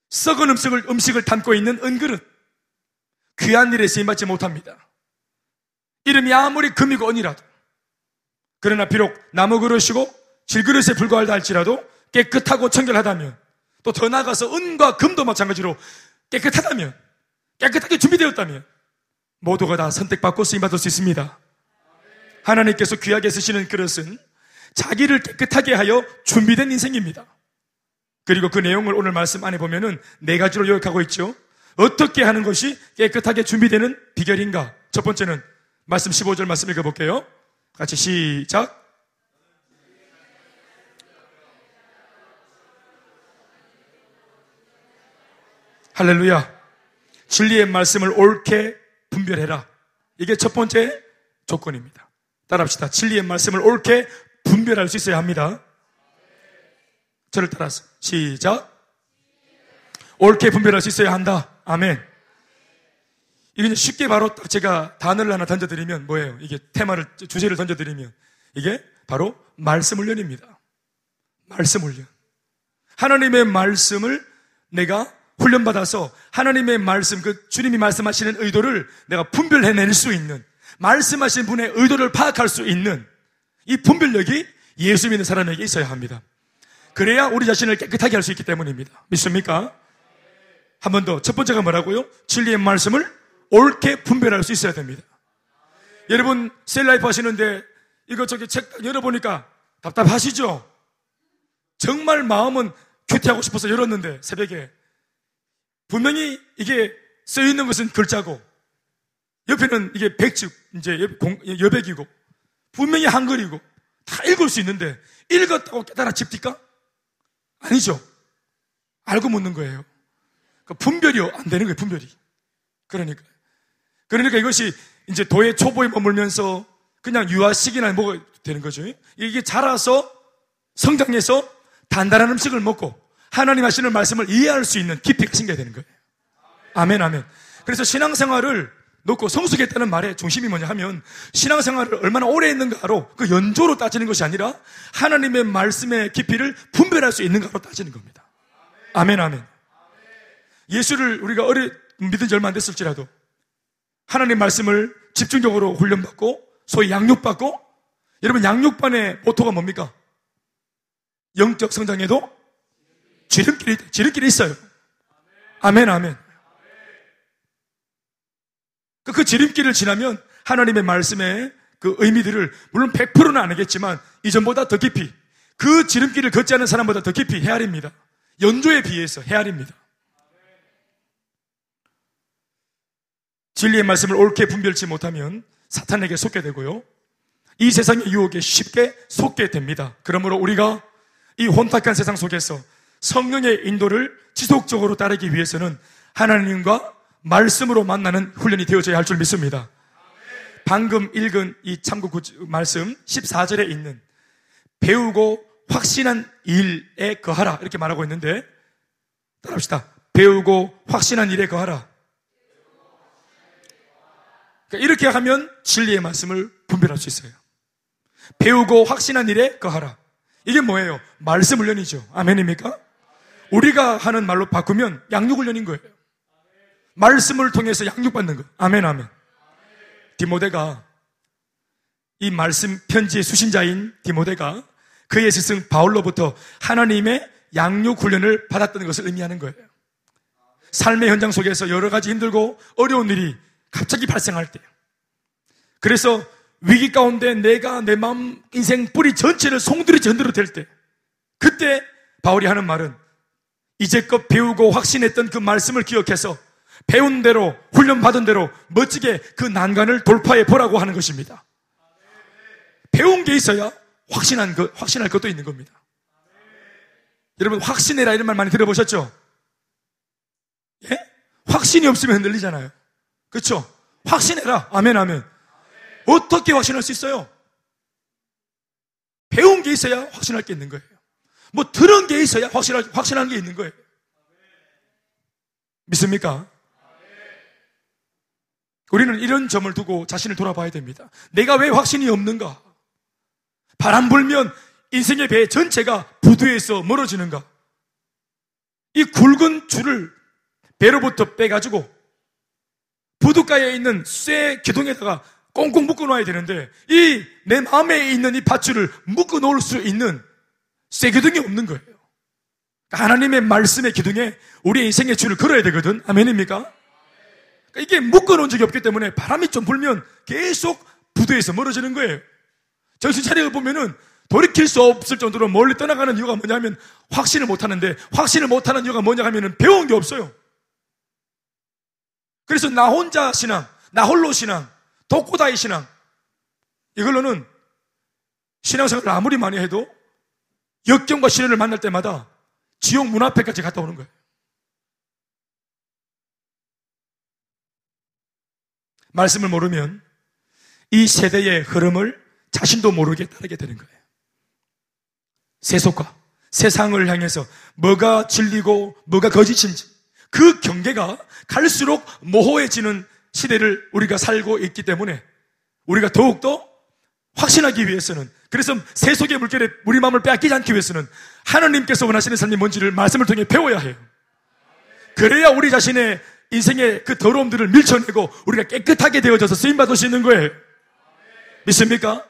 썩은 음식을, 음식을 담고 있는 은그릇, 귀한 일에 쓰임받지 못합니다. 이름이 아무리 금이고 은이라도 그러나 비록 나무 그릇이고 질그릇에 불과하다 할지라도 깨끗하고 청결하다면 또 더 나아가서 은과 금도 마찬가지로 깨끗하다면 깨끗하게 준비되었다면 모두가 다 선택받고 쓰임받을 수 있습니다. 하나님께서 귀하게 쓰시는 그릇은 자기를 깨끗하게 하여 준비된 인생입니다. 그리고 그 내용을 오늘 말씀 안에 보면은 네 가지로 요약하고 있죠. 어떻게 하는 것이 깨끗하게 준비되는 비결인가? 첫 번째는 말씀 15절 말씀 읽어볼게요. 같이 시작. 할렐루야. 진리의 말씀을 옳게 분별해라. 이게 첫 번째 조건입니다. 따라합시다. 진리의 말씀을 옳게 분별할 수 있어야 합니다. 저를 따라서 시작. 옳게 분별할 수 있어야 한다. 아멘. 이게 쉽게 바로 제가 단어를 하나 던져드리면 뭐예요? 이게 테마를, 주제를 던져드리면 이게 바로 말씀 훈련입니다. 말씀 훈련. 하나님의 말씀을 내가 훈련받아서 하나님의 말씀, 그 주님이 말씀하시는 의도를 내가 분별해낼 수 있는, 말씀하신 분의 의도를 파악할 수 있는 이 분별력이 예수 믿는 사람에게 있어야 합니다. 그래야 우리 자신을 깨끗하게 할 수 있기 때문입니다. 믿습니까? 한 번 더. 첫 번째가 뭐라고요? 진리의 말씀을 옳게 분별할 수 있어야 됩니다. 여러분, 셀라이프 하시는데 이것저것 책 열어보니까 답답하시죠? 정말 마음은 큐티하고 싶어서 열었는데, 새벽에. 분명히 이게 써있는 것은 글자고, 옆에는 이게 백즉, 이제 여백이고, 분명히 한글이고, 다 읽을 수 있는데, 읽었다고 깨달아 집니까? 아니죠. 알고 묻는 거예요. 그 분별이 안 되는 거예요, 분별이. 그러니까. 그러니까 이것이 이제 도의 초보에 머물면서 그냥 유아식이나 뭐가 되는 거죠. 이게 자라서 성장해서 단단한 음식을 먹고 하나님 하시는 말씀을 이해할 수 있는 깊이가 생겨야 되는 거예요. 아멘, 아멘. 그래서 신앙생활을 놓고 성숙했다는 말의 중심이 뭐냐 하면 신앙생활을 얼마나 오래 했는가로 그 연조로 따지는 것이 아니라 하나님의 말씀의 깊이를 분별할 수 있는가로 따지는 겁니다. 아멘, 아멘. 예수를 우리가 어리 믿은 지 얼마 안 됐을지라도 하나님 말씀을 집중적으로 훈련받고 소위 양육받고 여러분 양육반의 모토가 뭡니까? 영적 성장에도 지름길이 지름길이 있어요. 아멘 아멘. 그, 그 지름길을 지나면 하나님의 말씀의 그 의미들을 물론 100%는 아니겠지만 이전보다 더 깊이 그 지름길을 걷지 않은 사람보다 더 깊이 헤아립니다. 연조에 비해서 헤아립니다. 진리의 말씀을 옳게 분별치 못하면 사탄에게 속게 되고요. 이 세상의 유혹에 쉽게 속게 됩니다. 그러므로 우리가 이 혼탁한 세상 속에서 성령의 인도를 지속적으로 따르기 위해서는 하나님과 말씀으로 만나는 훈련이 되어져야 할 줄 믿습니다. 방금 읽은 이 참고 말씀 14절에 있는 배우고 확신한 일에 거하라 이렇게 말하고 있는데 따라합시다. 배우고 확신한 일에 거하라. 그러니까 이렇게 하면 진리의 말씀을 분별할 수 있어요. 배우고 확신한 일에 거하라. 이게 뭐예요? 말씀 훈련이죠. 아멘입니까? 우리가 하는 말로 바꾸면 양육 훈련인 거예요. 말씀을 통해서 양육받는 거. 아멘, 아멘. 디모데가 이 말씀 편지의 수신자인 디모데가 그의 스승 바울로부터 하나님의 양육 훈련을 받았던 것을 의미하는 거예요. 삶의 현장 속에서 여러 가지 힘들고 어려운 일이 갑자기 발생할 때. 그래서 위기 가운데 내가 내 마음 인생 뿌리 전체를 송두리 전두로 될 때. 그때 바울이 하는 말은 이제껏 배우고 확신했던 그 말씀을 기억해서 배운 대로 훈련받은 대로 멋지게 그 난간을 돌파해 보라고 하는 것입니다. 배운 게 있어야 확신한 것, 확신할 것도 있는 겁니다. 여러분 확신해라 이런 말 많이 들어보셨죠? 예? 확신이 없으면 흔들리잖아요. 그렇죠? 확신해라. 아멘 아멘. 어떻게 확신할 수 있어요? 배운 게 있어야 확신할 게 있는 거예요. 뭐 들은 게 있어야 확신할, 확신하는 게 있는 거예요. 믿습니까? 우리는 이런 점을 두고 자신을 돌아봐야 됩니다. 내가 왜 확신이 없는가? 바람 불면 인생의 배 전체가 부두에서 멀어지는가? 이 굵은 줄을 배로부터 빼가지고 부두가에 있는 쇠 기둥에다가 꽁꽁 묶어 놓아야 되는데 이 내 마음에 있는 이 밧줄을 묶어 놓을 수 있는 쇠 기둥이 없는 거예요. 그러니까 하나님의 말씀의 기둥에 우리 인생의 줄을 걸어야 되거든. 아멘입니까? 그러니까 이게 묶어 놓은 적이 없기 때문에 바람이 좀 불면 계속 부두에서 멀어지는 거예요. 정신 차려 보면은 돌이킬 수 없을 정도로 멀리 떠나가는 이유가 뭐냐면 확신을 못 하는데 확신을 못 하는 이유가 뭐냐 하면은 배운 게 없어요. 그래서 나 혼자 신앙, 나 홀로 신앙, 독고다이 신앙. 이걸로는 신앙생활을 아무리 많이 해도 역경과 시련을 만날 때마다 지옥 문 앞에까지 갔다 오는 거예요. 말씀을 모르면 이 세대의 흐름을 자신도 모르게 따르게 되는 거예요. 세속과 세상을 향해서 뭐가 진리고 뭐가 거짓인지 그 경계가 갈수록 모호해지는 시대를 우리가 살고 있기 때문에 우리가 더욱더 확신하기 위해서는 그래서 세속의 물결에 우리 마음을 빼앗기지 않기 위해서는 하나님께서 원하시는 삶이 뭔지를 말씀을 통해 배워야 해요. 그래야 우리 자신의 인생의 그 더러움들을 밀쳐내고 우리가 깨끗하게 되어져서 쓰임 받을 수 있는 거예요. 믿습니까?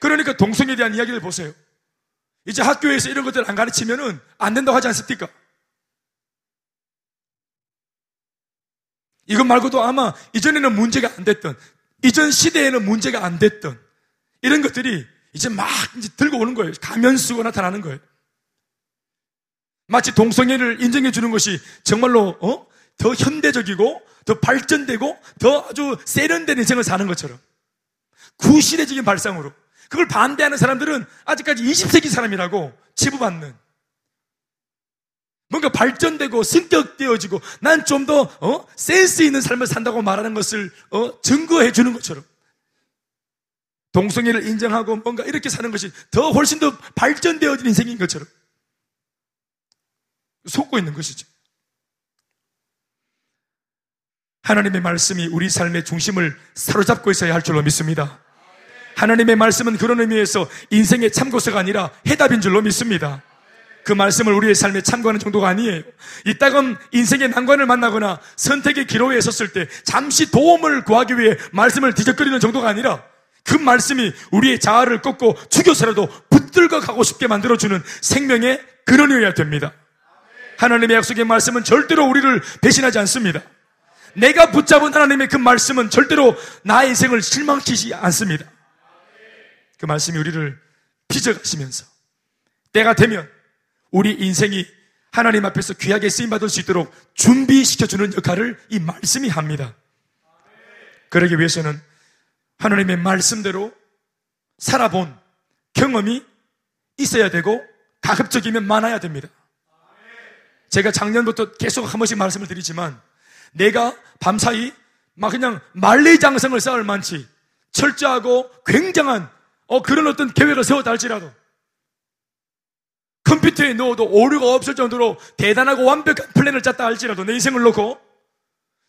그러니까 동성에 대한 이야기를 보세요. 이제 학교에서 이런 것들 안 가르치면은 안 된다고 하지 않습니까? 이것 말고도 아마 이전에는 문제가 안 됐던, 이전 시대에는 문제가 안 됐던 이런 것들이 이제 막 이제 들고 오는 거예요. 가면 쓰고 나타나는 거예요. 마치 동성애를 인정해 주는 것이 정말로 어? 더 현대적이고 더 발전되고 더 아주 세련된 인생을 사는 것처럼 구시대적인 발상으로 그걸 반대하는 사람들은 아직까지 20세기 사람이라고 치부받는. 뭔가 발전되고 승격되어지고 난 좀더 어? 센스 있는 삶을 산다고 말하는 것을 어? 증거해 주는 것처럼 동성애를 인정하고 뭔가 이렇게 사는 것이 더 훨씬 더 발전되어진 인생인 것처럼 속고 있는 것이죠. 하나님의 말씀이 우리 삶의 중심을 사로잡고 있어야 할 줄로 믿습니다. 하나님의 말씀은 그런 의미에서 인생의 참고서가 아니라 해답인 줄로 믿습니다. 그 말씀을 우리의 삶에 참고하는 정도가 아니에요. 이따금 인생의 난관을 만나거나 선택의 기로에 섰을 때 잠시 도움을 구하기 위해 말씀을 뒤적거리는 정도가 아니라 그 말씀이 우리의 자아를 꺾고 죽여서라도 붙들고 가고 싶게 만들어주는 생명의 근원이어야 됩니다. 하나님의 약속의 말씀은 절대로 우리를 배신하지 않습니다. 내가 붙잡은 하나님의 그 말씀은 절대로 나의 인생을 실망시키지 않습니다. 그 말씀이 우리를 빚어가시면서 때가 되면 우리 인생이 하나님 앞에서 귀하게 쓰임받을 수 있도록 준비시켜주는 역할을 이 말씀이 합니다. 그러기 위해서는 하나님의 말씀대로 살아본 경험이 있어야 되고 가급적이면 많아야 됩니다. 제가 작년부터 계속 한 번씩 말씀을 드리지만 내가 밤사이 막 그냥 만리장성을 쌓을 만치 철저하고 굉장한 어, 그런 어떤 계획을 세웠다 할지라도 컴퓨터에 넣어도 오류가 없을 정도로 대단하고 완벽한 플랜을 짰다 할지라도 내 인생을 놓고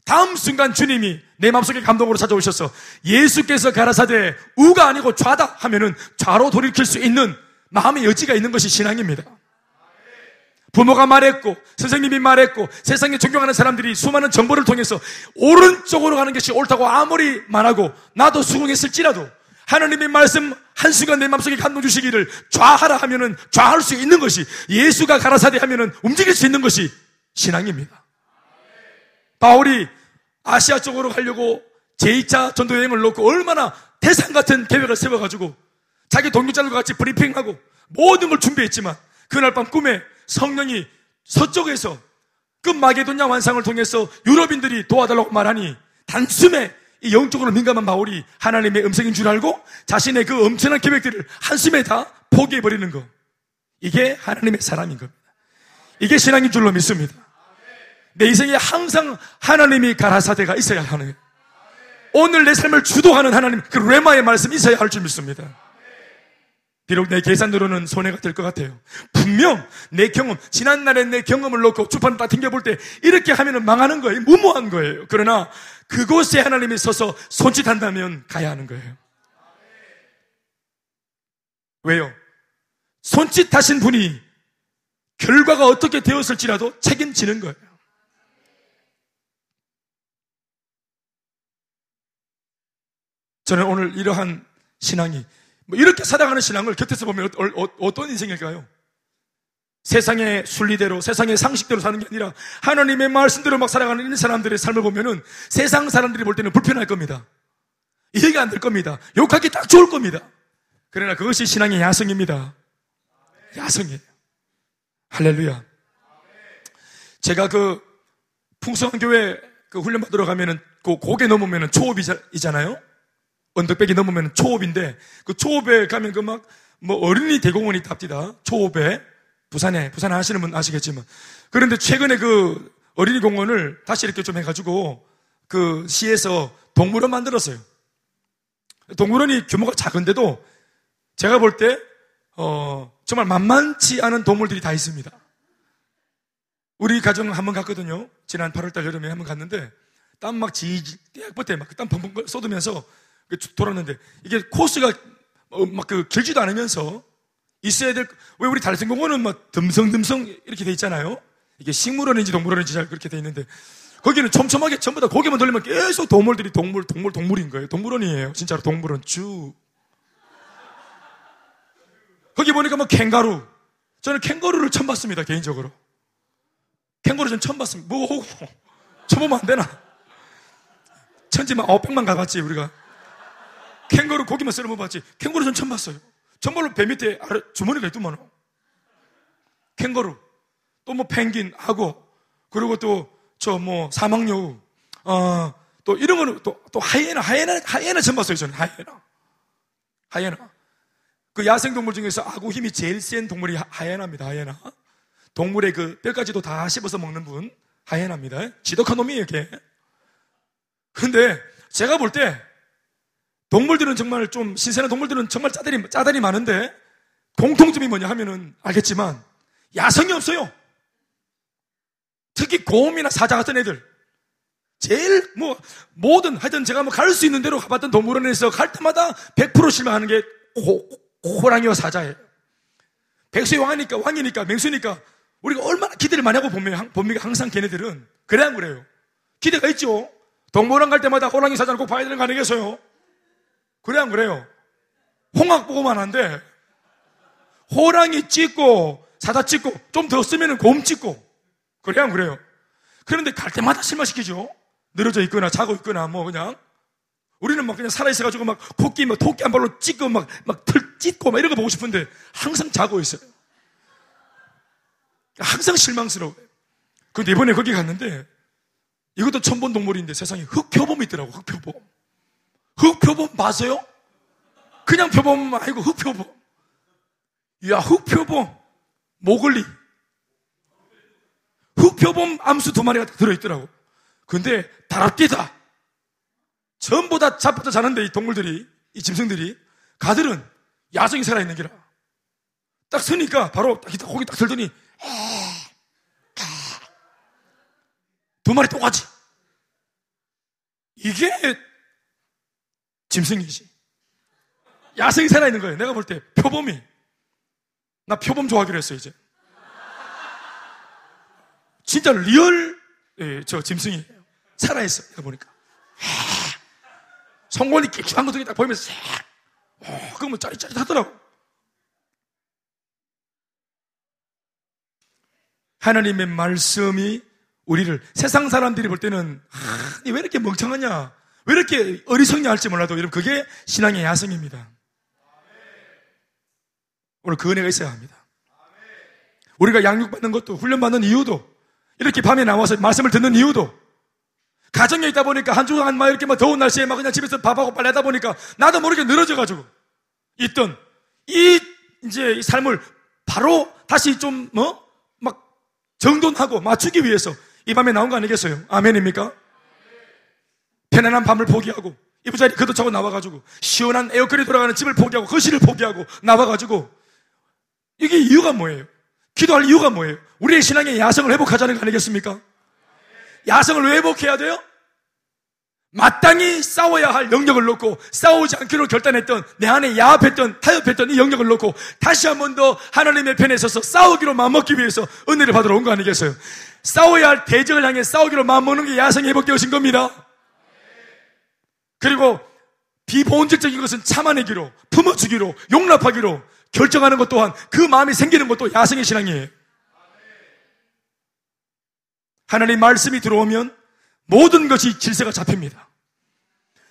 다음 순간 주님이 내 마음속에 감동으로 찾아오셔서 예수께서 가라사대 우가 아니고 좌다 하면은 좌로 돌이킬 수 있는 마음의 여지가 있는 것이 신앙입니다. 부모가 말했고 선생님이 말했고 세상에 존경하는 사람들이 수많은 정보를 통해서 오른쪽으로 가는 것이 옳다고 아무리 말하고 나도 수긍했을지라도 하나님의 말씀 한순간 내 마음속에 감동 주시기를 좌하라 하면은 좌할 수 있는 것이 예수가 가라사대 하면은 움직일 수 있는 것이 신앙입니다. 바울이 아시아 쪽으로 가려고 제2차 전도 여행을 놓고 얼마나 대상 같은 계획을 세워가지고 자기 동료자들과 같이 브리핑하고 모든 걸 준비했지만 그날 밤 꿈에 성령이 서쪽에서 끝마게도냐 완상을 통해서 유럽인들이 도와달라고 말하니 단숨에 이 영적으로 민감한 바울이 하나님의 음성인 줄 알고 자신의 그 엄청난 계획들을 한숨에 다 포기해버리는 거. 이게 하나님의 사람인 겁니다. 이게 신앙인 줄로 믿습니다. 내 인생에 항상 하나님이 가라사대가 있어야 하는. 오늘 내 삶을 주도하는 하나님, 그 레마의 말씀이 있어야 할 줄 믿습니다. 비록 내 계산으로는 손해가 될 것 같아요. 분명 내 경험, 지난날의 내 경험을 놓고 주판을 딱 튕겨볼 때 이렇게 하면 망하는 거예요. 무모한 거예요. 그러나 그곳에 하나님이 서서 손짓한다면 가야 하는 거예요. 왜요? 손짓하신 분이 결과가 어떻게 되었을지라도 책임지는 거예요. 저는 오늘 이러한 신앙이 뭐 이렇게 살아가는 신앙을 곁에서 보면 어, 어떤 인생일까요? 세상의 순리대로, 세상의 상식대로 사는 게 아니라 하나님의 말씀대로 막 살아가는 이 사람들의 삶을 보면은 세상 사람들이 볼 때는 불편할 겁니다. 이해가 안 될 겁니다. 욕하기 딱 좋을 겁니다. 그러나 그것이 신앙의 야성입니다. 야성이에요. 할렐루야. 제가 그 풍성한 교회 그 훈련 받으러 가면은 그 고개 넘으면은 초업이잖아요. 언덕백이 넘으면 초읍인데 그 초읍에 가면 그 막 뭐 어린이 대공원이 있답니다. 초읍에 부산에 부산 하시는 분 아시겠지만 그런데 최근에 그 어린이 공원을 다시 이렇게 좀 해가지고 그 시에서 동물원 만들었어요. 동물원이 규모가 작은데도 제가 볼 때 어, 정말 만만치 않은 동물들이 다 있습니다. 우리 가정 한번 갔거든요. 지난 8월달 여름에 한번 갔는데 땀 막 지지 떼약볕에 막땀 펑펑 쏟으면서 그 돌았는데 이게 코스가 어, 막그 길지도 않으면서 있어야 될, 왜 우리 달성공원은 막 듬성듬성 이렇게 돼 있잖아요? 이게 식물원인지 동물원인지 잘 그렇게 돼 있는데 거기는 촘촘하게 전부 다 고개만 돌리면 계속 동물들이 동물, 동물, 동물인 거예요. 동물원이에요. 진짜로 동물원 쭉. 거기 보니까 뭐 캥거루. 저는 캥거루를 처음 봤습니다, 개인적으로. 캥거루 전 처음 봤습니다. 뭐, 처음 보면 안 되나? 천지만 아홉 백만 가봤지, 우리가. 캥거루 고기만 썰어 먹어봤지. 캥거루 전 처음 봤어요. 정말로 배 밑에 주머니가 있더만. 캥거루. 또 뭐 펭귄, 하고 그리고 또 저 뭐 사막여우. 어, 또 이런 거는 또, 또 하이에나, 하이에나, 하이에나 처음 봤어요. 저는 하이에나. 하이에나. 그 야생동물 중에서 아구 힘이 제일 센 동물이 하이에나입니다, 하이에나. 동물의 그 뼈까지도 다 씹어서 먹는 분, 하이에나입니다. 지독한 놈이에요, 걔. 근데 제가 볼 때 동물들은 정말 좀 신선한 동물들은 정말 짜들이 짜들이 많은데 공통점이 뭐냐 하면은 알겠지만 야성이 없어요. 특히 곰이나 사자 같은 애들. 제일 뭐 모든 하여튼 제가 뭐 갈 수 있는 대로 가봤던 동물원에서 갈 때마다 100% 실망하는 게 호, 호랑이와 사자예요. 백수의 왕이니까 왕이니까 맹수니까 우리가 얼마나 기대를 많이 하고 보면 봅니까 항상 걔네들은 그래 안 그래요? 기대가 있죠. 동물원 갈 때마다 호랑이 사자를 꼭 봐야 되는 거 아니겠어요? 그래 안 그래요? 홍학 보고만 한데 호랑이 찍고 사자 찍고 좀 더 쓰면은 곰 찍고 그래 안 그래요? 그런데 갈 때마다 실망시키죠. 늘어져 있거나 자고 있거나 뭐 그냥 우리는 막 그냥 살아있어가지고 막 토끼 막 토끼 한 발로 찍고 막 막털 찢고 막 이런 거 보고 싶은데 항상 자고 있어요. 항상 실망스러워요. 근데 이번에 거기 갔는데 이것도 처음 본 동물인데 세상에 흑표범이 있더라고 흑표범. 흑표범 봤어요? 그냥 표범 아니고 흑표범. 야 흑표범 모글리 흑표범 암수 두 마리가 들어있더라고. 근데 다랍디다. 전부 다 잡부터 자는데 이 동물들이, 이 짐승들이, 가들은 야성이 살아있는 기라. 딱 서니까 바로 딱 고기 딱 들더니, 두 마리 똑같이. 이게 짐승이지. 야성이 살아있는 거예요. 내가 볼 때 표범이. 나 표범 좋아하기로 했어, 이제. 진짜 real, 예, 저 짐승이에요. 살아있어, 내가 보니까. 성권이 끼끼한 것들이 딱 보이면서 싹, 어, 그러면 짜릿짜릿하더라고. 하나님의 말씀이 우리를 세상 사람들이 볼 때는 아, 왜 이렇게 멍청하냐, 왜 이렇게 어리석냐 할지 몰라도 여러분 그게 신앙의 야성입니다. 오늘 그 은혜가 있어야 합니다. 우리가 양육받는 것도 훈련받는 이유도 이렇게 밤에 나와서 말씀을 듣는 이유도 가정에 있다 보니까 한 주간 막 이렇게 막 더운 날씨에 막 그냥 집에서 밥하고 빨래 하다 보니까 나도 모르게 늘어져가지고 있던 이 이제 이 삶을 바로 다시 좀 뭐 막 정돈하고 맞추기 위해서 이 밤에 나온 거 아니겠어요? 아멘입니까? 편안한 밤을 포기하고 이부자리 걷어차고 나와가지고 시원한 에어컨이 돌아가는 집을 포기하고 거실을 포기하고 나와가지고 이게 이유가 뭐예요? 기도할 이유가 뭐예요? 우리의 신앙의 야성을 회복하자는 거 아니겠습니까? 야성을 왜 회복해야 돼요? 마땅히 싸워야 할 영역을 놓고 싸우지 않기로 결단했던 내 안에 야합했던 타협했던 이 영역을 놓고 다시 한 번 더 하나님의 편에 서서 싸우기로 마음먹기 위해서 은혜를 받으러 온 거 아니겠어요? 싸워야 할 대적을 향해 싸우기로 마음먹는 게 야성이 회복되어진 겁니다. 그리고 비본질적인 것은 참아내기로 품어주기로 용납하기로 결정하는 것 또한 그 마음이 생기는 것도 야성의 신앙이에요. 하나님 말씀이 들어오면 모든 것이 질서가 잡힙니다.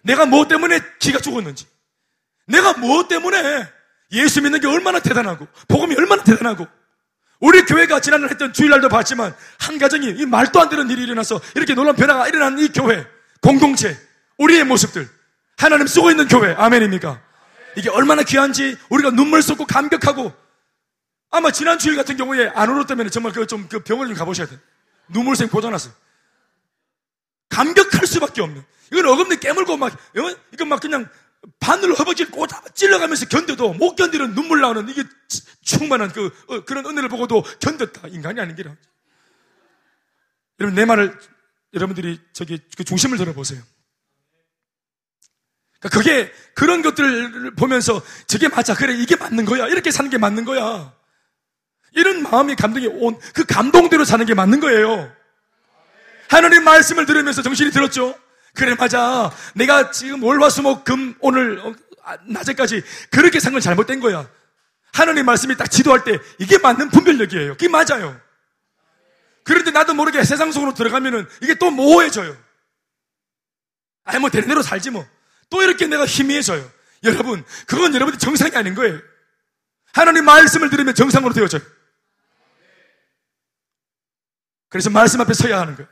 내가 뭐 때문에 기가 죽었는지, 내가 뭐 때문에 예수 믿는 게 얼마나 대단하고, 복음이 얼마나 대단하고, 우리 교회가 지난날 했던 주일날도 봤지만, 한 가정이 이 말도 안 되는 일이 일어나서 이렇게 놀라운 변화가 일어난 이 교회, 공동체, 우리의 모습들, 하나님 쓰고 있는 교회, 아멘입니까? 이게 얼마나 귀한지 우리가 눈물 쏟고 감격하고, 아마 지난 주일 같은 경우에 안 울었다면 정말 그 좀 그 병원을 좀 가보셔야 돼. 눈물샘 고장났어. 감격할 수밖에 없는. 이건 어금니 깨물고 막, 어? 이건 막 그냥 바늘로 허벅지를 꽂아 찔러가면서 견뎌도 못 견디는 눈물 나오는 이게 충만한 그, 어, 그런 은혜를 보고도 견뎠다. 인간이 아닌 게라. 여러분, 내 말을 여러분들이 저기 그 중심을 들어보세요. 그러니까 그게 그런 것들을 보면서 저게 맞아. 그래. 이게 맞는 거야. 이렇게 사는 게 맞는 거야. 이런 마음이 감동이 온 그 감동대로 사는 게 맞는 거예요. 하나님 말씀을 들으면서 정신이 들었죠. 그래 맞아. 내가 지금 월화수목 금 오늘 어, 아, 낮에까지 그렇게 산 건 잘못된 거야. 하나님 말씀이 딱 지도할 때 이게 맞는 분별력이에요. 그게 맞아요. 그런데 나도 모르게 세상 속으로 들어가면은 이게 또 모호해져요. 아니 뭐 되는 대로 살지 뭐. 또 이렇게 내가 희미해져요. 여러분, 그건 여러분들 정상이 아닌 거예요. 하나님 말씀을 들으면 정상으로 되어져요. 그래서 말씀 앞에 서야 하는 거예요.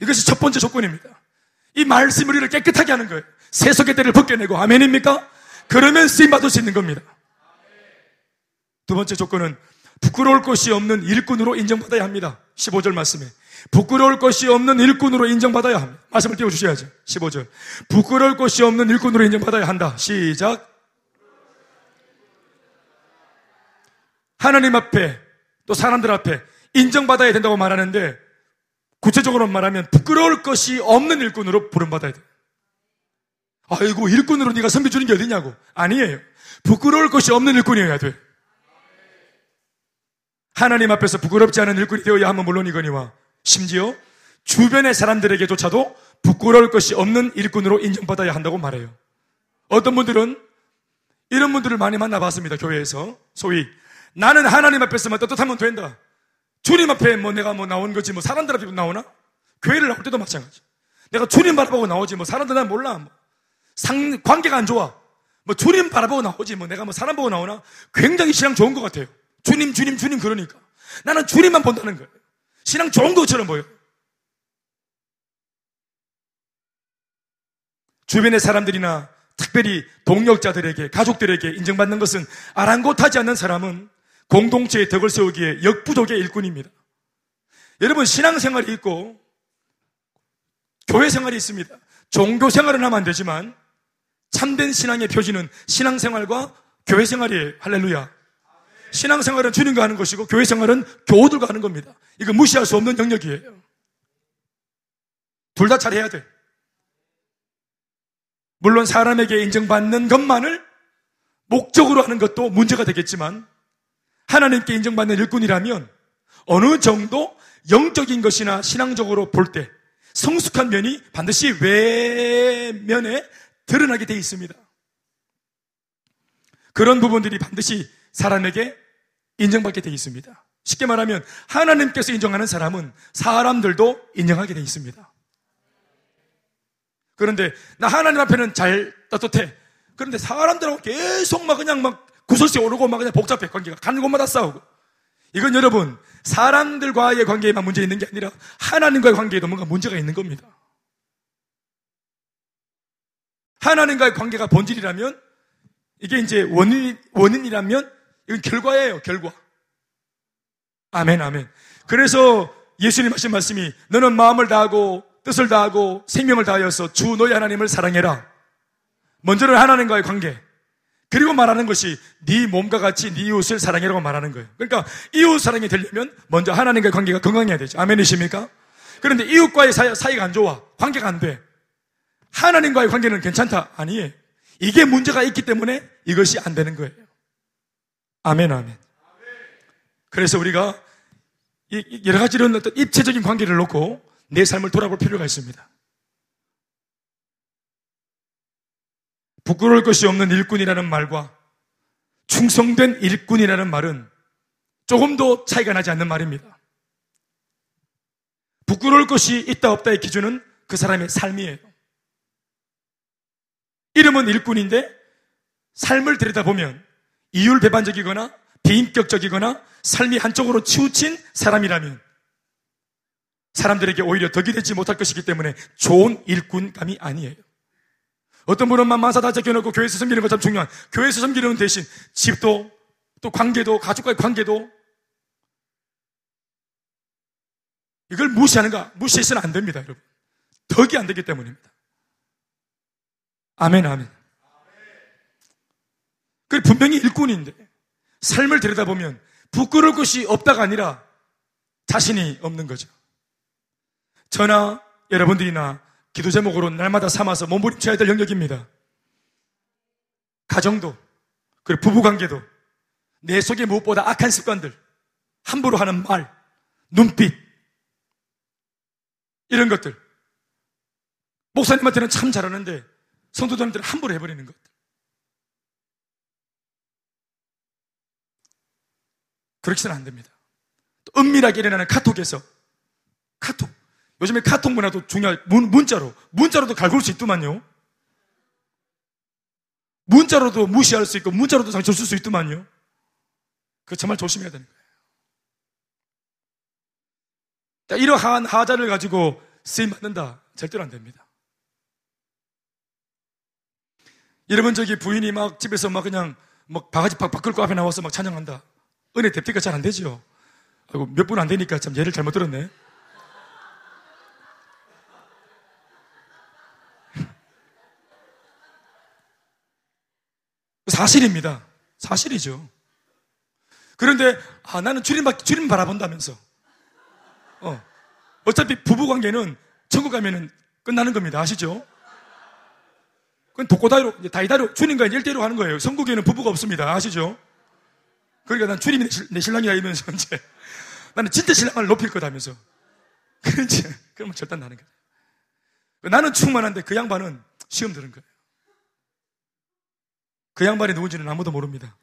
이것이 첫 번째 조건입니다. 이 말씀을 우리를 깨끗하게 하는 거예요. 세속의 때를 벗겨내고 아멘입니까? 그러면 쓰임 받을 수 있는 겁니다. 두 번째 조건은 부끄러울 것이 없는 일꾼으로 인정받아야 합니다. 15절 말씀에. 부끄러울 것이 없는 일꾼으로 인정받아야 합니다. 말씀을 띄워주셔야죠. 15절. 부끄러울 것이 없는 일꾼으로 인정받아야 한다. 시작. 하나님 앞에 또 사람들 앞에 인정받아야 된다고 말하는데 구체적으로 말하면 부끄러울 것이 없는 일꾼으로 부름받아야 돼. 아이고 일꾼으로 네가 선비 주는 게 어디냐고. 아니에요. 부끄러울 것이 없는 일꾼이어야 돼. 하나님 앞에서 부끄럽지 않은 일꾼이 되어야 하면 물론이거니와 심지어 주변의 사람들에게조차도 부끄러울 것이 없는 일꾼으로 인정받아야 한다고 말해요. 어떤 분들은 이런 분들을 많이 만나봤습니다. 교회에서 소위 나는 하나님 앞에서만 떳떳하면 된다. 주님 앞에 뭐 내가 뭐 나온 거지 뭐 사람들 앞에 나오나? 교회를 나올 때도 마찬가지. 내가 주님 바라보고 나오지 뭐 사람들 난 몰라. 뭐 상, 관계가 안 좋아. 뭐 주님 바라보고 나오지 뭐 내가 뭐 사람 보고 나오나? 굉장히 신앙 좋은 것 같아요. 주님, 주님, 주님 그러니까. 나는 주님만 본다는 거예요. 신앙 좋은 것처럼 보여. 주변의 사람들이나 특별히 동력자들에게, 가족들에게 인정받는 것은 아랑곳하지 않는 사람은 공동체의 덕을 세우기에 역부족의 일꾼입니다. 여러분 신앙생활이 있고 교회 생활이 있습니다. 종교 생활은 하면 안 되지만 참된 신앙의 표지는 신앙생활과 교회 생활이에요. 할렐루야. 신앙생활은 주님과 하는 것이고 교회 생활은 교우들과 하는 겁니다. 이거 무시할 수 없는 영역이에요. 둘 다 잘해야 돼. 물론 사람에게 인정받는 것만을 목적으로 하는 것도 문제가 되겠지만 하나님께 인정받는 일꾼이라면 어느 정도 영적인 것이나 신앙적으로 볼 때 성숙한 면이 반드시 외면에 드러나게 되어 있습니다. 그런 부분들이 반드시 사람에게 인정받게 되어 있습니다. 쉽게 말하면 하나님께서 인정하는 사람은 사람들도 인정하게 되어 있습니다. 그런데 나 하나님 앞에는 잘 떳떳해. 그런데 사람들하고 계속 막 그냥 막 구설수 오르고 막 그냥 복잡해 관계가 가는 곳마다 싸우고 이건 여러분 사람들과의 관계에만 문제 있는 게 아니라 하나님과의 관계에도 뭔가 문제가 있는 겁니다. 하나님과의 관계가 본질이라면 이게 이제 원인 원인이라면 이건 결과예요 결과. 아멘 아멘. 그래서 예수님 하신 말씀이 너는 마음을 다하고 뜻을 다하고 생명을 다하여서 주 너희 하나님을 사랑해라. 먼저는 하나님과의 관계. 그리고 말하는 것이 네 몸과 같이 네 이웃을 사랑해라고 말하는 거예요. 그러니까 이웃 사랑이 되려면 먼저 하나님과의 관계가 건강해야 되죠. 아멘이십니까? 그런데 이웃과의 사이, 사이가 안 좋아. 관계가 안 돼. 하나님과의 관계는 괜찮다. 아니에요. 이게 문제가 있기 때문에 이것이 안 되는 거예요. 아멘, 아멘. 그래서 우리가 여러 가지 이런 어떤 입체적인 관계를 놓고 내 삶을 돌아볼 필요가 있습니다. 부끄러울 것이 없는 일꾼이라는 말과 충성된 일꾼이라는 말은 조금도 차이가 나지 않는 말입니다. 부끄러울 것이 있다 없다의 기준은 그 사람의 삶이에요. 이름은 일꾼인데 삶을 들여다보면 이율배반적이거나 비인격적이거나 삶이 한쪽으로 치우친 사람이라면 사람들에게 오히려 덕이 되지 못할 것이기 때문에 좋은 일꾼감이 아니에요. 어떤 분은 만사 다 제껴놓고 교회에서 섬기는 것 참 중요한 교회에서 섬기는 대신 집도 또 관계도 가족과의 관계도 이걸 무시하는가? 무시해서는 안 됩니다, 여러분. 덕이 안 되기 때문입니다. 아멘, 아멘. 그 분명히 일꾼인데 삶을 들여다보면 부끄러울 것이 없다가 아니라 자신이 없는 거죠. 저나 여러분들이나 기도 제목으로 날마다 삼아서 몸부림쳐야 될 영역입니다. 가정도, 그리고 부부관계도, 내 속에 무엇보다 악한 습관들, 함부로 하는 말, 눈빛, 이런 것들. 목사님한테는 참 잘하는데, 성도들한테는 함부로 해버리는 것들. 그렇게는 안 됩니다. 또 은밀하게 일어나는 카톡에서, 카톡. 요즘에 카톡 문화도 중요할, 문, 문자로. 문자로도 갈굴 수 있더만요. 문자로도 무시할 수 있고, 문자로도 상처 줄수 있더만요. 그 정말 조심해야 되는 거예요. 이러한 하자를 가지고 쓰임 받는다. 절대로 안 됩니다. 여러분 저기 부인이 막 집에서 막 그냥 막 바가지 팍팍 끌고 앞에 나와서 막 찬양한다. 은혜 depu티가 잘 안 되죠. 아이고 몇 분 안 되니까 참 예를 잘못 들었네. 사실입니다. 사실이죠. 그런데 아 나는 주님 주님 바라본다면서. 어. 어차피 부부 관계는 천국 가면은 끝나는 겁니다. 아시죠? 그건 독고다이로, 다이다로, 주님과 일대로 하는 거예요. 성국에는 부부가 없습니다. 아시죠? 그러니까 난 주님이 내 신랑이야 이러면서 이제 나는 진짜 신랑을 높일 거다면서. 그렇지. 그러면 절대 나는 거예요. 나는 충만한데 그 양반은 시험 들은 거예요. 그 양반이 누군지는 아무도 모릅니다.